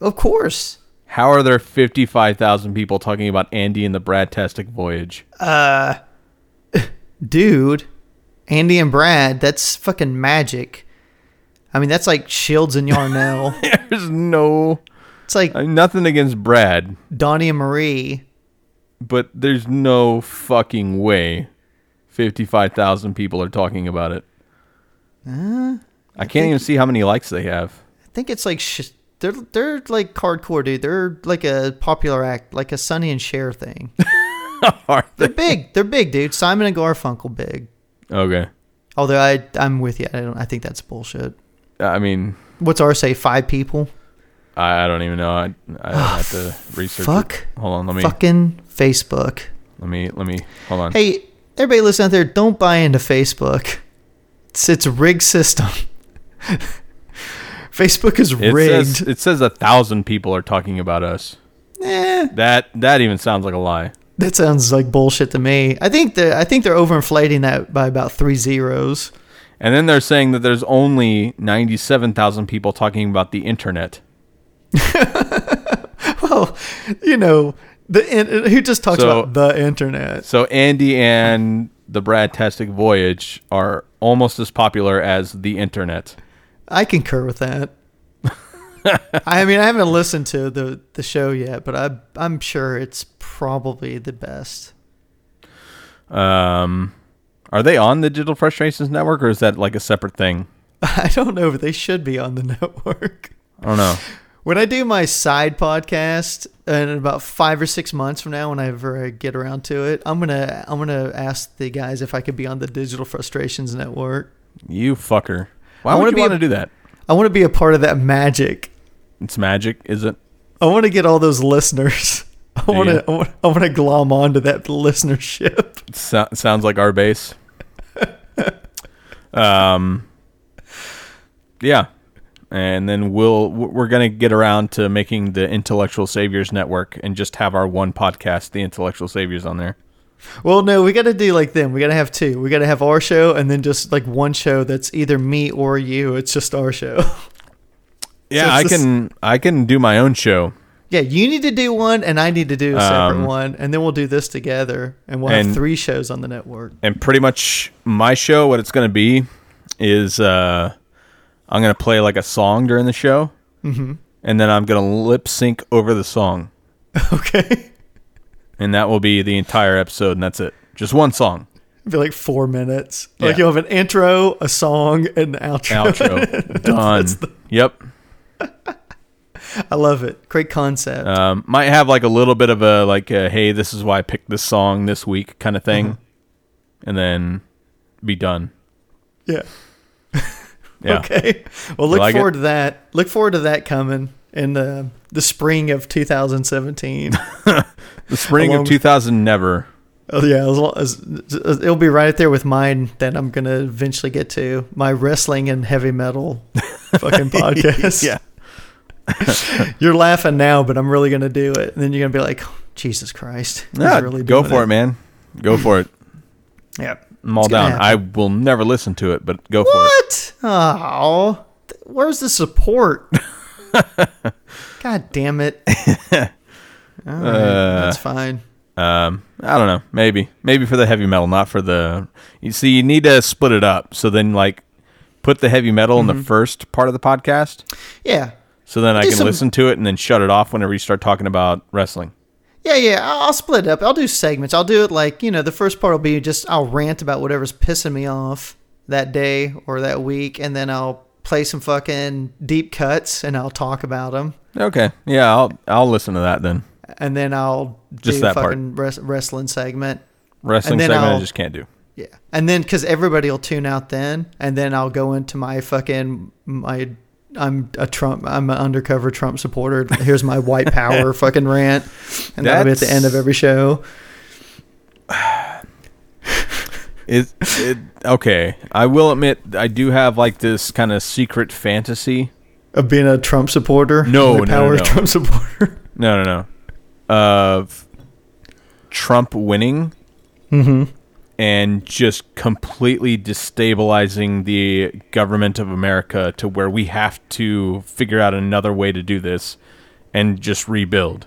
Speaker 2: Of course.
Speaker 1: How are there 55,000 people talking about Andy and the Bradtastic Voyage?
Speaker 2: Uh, dude, Andy and Brad, that's fucking magic. I mean, that's like Shields and Yarnell.
Speaker 1: There's no
Speaker 2: it's like
Speaker 1: uh, nothing against Brad,
Speaker 2: Donnie and Marie.
Speaker 1: but there's no fucking way 55,000 people are talking about it.
Speaker 2: Uh,
Speaker 1: I can't even see how many likes they have.
Speaker 2: I think it's like sh- they're they're like hardcore, dude. They're like a popular act, like a Sonny and Cher thing.
Speaker 1: Are
Speaker 2: They're big. They're big, dude. Simon and Garfunkel, big.
Speaker 1: Okay.
Speaker 2: Although I I'm with you. I don't. I think that's bullshit.
Speaker 1: I mean,
Speaker 2: What's our say? Five people.
Speaker 1: I, I don't even know. I I have to research.
Speaker 2: Fuck.
Speaker 1: It. Hold on. Let me
Speaker 2: Fucking Facebook.
Speaker 1: let me let me hold on.
Speaker 2: Hey, everybody listen out there, don't buy into Facebook. It's it's a rigged system. Facebook is
Speaker 1: it
Speaker 2: rigged.
Speaker 1: says it says a thousand people are talking about us.
Speaker 2: eh,
Speaker 1: That that even sounds like a lie.
Speaker 2: that sounds like bullshit to me. I think the I think they're overinflating that by about three zeros.
Speaker 1: And then they're saying that there's only ninety-seven thousand people talking about the internet.
Speaker 2: Well, you know, the in- who just talks
Speaker 1: So-
Speaker 2: about the internet?
Speaker 1: So Andy and the Bradtastic Voyage are almost as popular as the internet.
Speaker 2: I concur with that. I mean, I haven't listened to the the show yet, but I I'm sure it's probably the best.
Speaker 1: Um, are they on the Digital Frustrations Network or is that like a separate thing?
Speaker 2: I don't know, but they should be on the network.
Speaker 1: I don't know.
Speaker 2: When I do my side podcast in about five or six months from now, whenever I ever get around to it, I'm gonna I'm gonna ask the guys if I could be on the Digital Frustrations Network.
Speaker 1: You fucker. Why
Speaker 2: I
Speaker 1: would you
Speaker 2: be
Speaker 1: want to do that?
Speaker 2: I want to be a part of that magic.
Speaker 1: It's magic, is it?
Speaker 2: I want to get all those listeners. I want to I want to glom onto that listenership.
Speaker 1: So- sounds like our base. um, yeah, and then we'll we're gonna get around to making the Intellectual Saviors Network and just have our one podcast, the Intellectual Saviors, on there.
Speaker 2: Well, no, we got to do like them. We got to have two. We got to have our show and then just like one show that's either me or you. It's just our show.
Speaker 1: Yeah,
Speaker 2: So
Speaker 1: I
Speaker 2: this-
Speaker 1: can I can do my own show.
Speaker 2: yeah, you need to do one and I need to do a separate
Speaker 1: Um,
Speaker 2: one, and then we'll do this together, and we'll have three shows on the network.
Speaker 1: and pretty much my show what it's going to be is uh i'm going to play like a song during the show
Speaker 2: Mhm.
Speaker 1: and then i'm going to lip sync over the song
Speaker 2: Okay,
Speaker 1: and that will be the entire episode and that's it just one song
Speaker 2: It'd be like four minutes. Like you'll have an intro, a song, and an outro.
Speaker 1: outro done yep
Speaker 2: I love it. Great concept.
Speaker 1: um might have like a little bit of a like a, hey this is why i picked this song this week kind of thing and then be done
Speaker 2: yeah.
Speaker 1: yeah
Speaker 2: Okay. Well, look
Speaker 1: like it?
Speaker 2: forward to that. Look forward to that coming in the the spring of 2017.
Speaker 1: the spring
Speaker 2: Along
Speaker 1: of
Speaker 2: with-
Speaker 1: 2000 never
Speaker 2: Oh yeah, as as, it'll be right there with mine that I'm gonna eventually get to my wrestling and heavy metal fucking podcast.
Speaker 1: yeah
Speaker 2: you're laughing now, but I'm really gonna do it, and then you're gonna be like, oh, Jesus Christ,
Speaker 1: yeah
Speaker 2: really
Speaker 1: go for it man go for it
Speaker 2: Yeah.
Speaker 1: I'm all down. I will never listen to it, but go for it.
Speaker 2: What? Oh, where's the support? God damn it! Right,
Speaker 1: Uh,
Speaker 2: that's fine.
Speaker 1: Um, I don't know. Maybe, maybe for the heavy metal, not for the. You see, you need to split it up. So then, like, put the heavy metal in
Speaker 2: Mm-hmm.
Speaker 1: the first part of the podcast.
Speaker 2: Yeah,
Speaker 1: So then I
Speaker 2: Do
Speaker 1: can
Speaker 2: some-
Speaker 1: listen to it and then shut it off whenever you start talking about wrestling.
Speaker 2: Yeah, yeah. I'll, I'll split it up. I'll do segments. I'll do it like you know. The first part will be just I'll rant about whatever's pissing me off that day or that week, and then I'll play some fucking deep cuts and I'll talk about them.
Speaker 1: Okay. Yeah, I'll I'll listen to that then.
Speaker 2: and then I'll
Speaker 1: Just
Speaker 2: do
Speaker 1: that
Speaker 2: fucking res- wrestling segment.
Speaker 1: Wrestling
Speaker 2: then
Speaker 1: segment I
Speaker 2: I'll-
Speaker 1: just can't do.
Speaker 2: Yeah, and then because everybody will tune out then, and then I'll go into my fucking my. I'm a Trump. I'm an undercover Trump supporter. Here's my white power fucking rant, and that'll be at the end of every show.
Speaker 1: It, it okay. I will admit I do have like this kind of secret fantasy.
Speaker 2: Of being a Trump supporter.
Speaker 1: No, no,
Speaker 2: power
Speaker 1: no, no.
Speaker 2: Trump supporter.
Speaker 1: No, no, no. Of Trump winning
Speaker 2: mm-hmm.
Speaker 1: And just completely destabilizing the government of America to where we have to figure out another way to do this and just rebuild.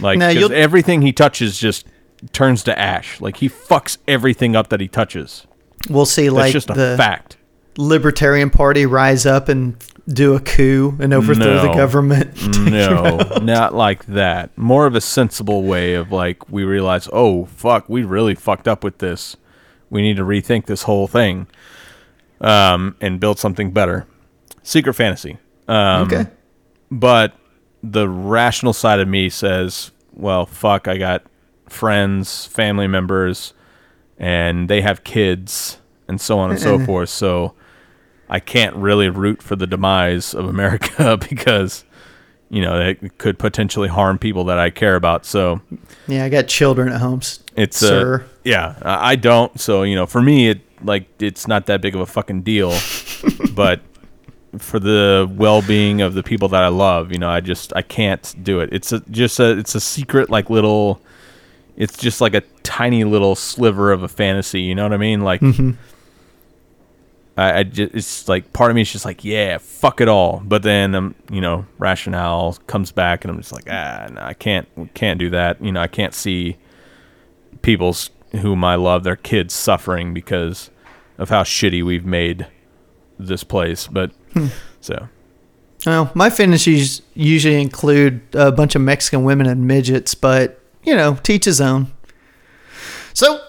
Speaker 1: Like
Speaker 2: Now,
Speaker 1: everything he touches just turns to ash. Like he fucks everything up that he touches.
Speaker 2: We'll see,
Speaker 1: That's
Speaker 2: like
Speaker 1: just a
Speaker 2: the
Speaker 1: fact.
Speaker 2: Libertarian Party rise up and do a coup and overthrow the government.
Speaker 1: No, not like that. More of a sensible way of like we realize, oh fuck, we really fucked up with this. We need to rethink this whole thing, um, and build something better. Secret fantasy. Um,
Speaker 2: okay.
Speaker 1: But the rational side of me says, well, fuck, I got friends, family members, and they have kids, and so on and so forth. So I can't really root for the demise of America because, you know, it could potentially harm people that I care about. So
Speaker 2: Yeah, I got children at home.
Speaker 1: it's
Speaker 2: Sir.
Speaker 1: Uh, yeah, I don't. So you know, for me, it like it's not that big of a fucking deal. but for the well-being of the people that I love, you know, I just I can't do it. It's a, just a it's a secret like little. It's just like a tiny little sliver of a fantasy. You know what I mean? Like. I, I just, it's like part of me is just like, yeah, fuck it all. But then, um, you know, rationale comes back, and I'm just like, ah, no, I can't, can't do that. You know, I can't see people's whom I love, their kids suffering because of how shitty we've made this place. But so
Speaker 2: Well, my fantasies usually include a bunch of Mexican women and midgets, but you know, teach his own. So,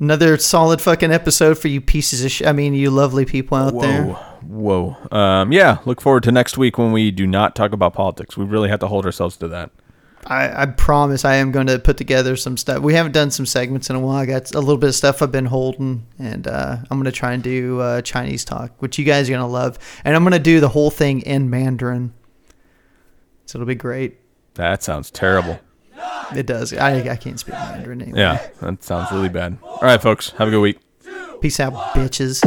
Speaker 2: another solid fucking episode for you pieces of shit. I mean, you lovely people out
Speaker 1: whoa,
Speaker 2: there.
Speaker 1: whoa. Um, yeah, look forward to next week when we do not talk about politics. We really have to hold ourselves to that.
Speaker 2: I, I promise I am going to put together some stuff. We haven't done some segments in a while. I got a little bit of stuff I've been holding, and uh, I'm going to try and do uh, Chinese talk, which you guys are going to love. And I'm going to do the whole thing in Mandarin. So it'll be great.
Speaker 1: That sounds terrible.
Speaker 2: It does. I, I can't speak Mandarin anymore.
Speaker 1: Yeah, that sounds really bad. All right, folks, have a good week.
Speaker 2: Peace out, bitches.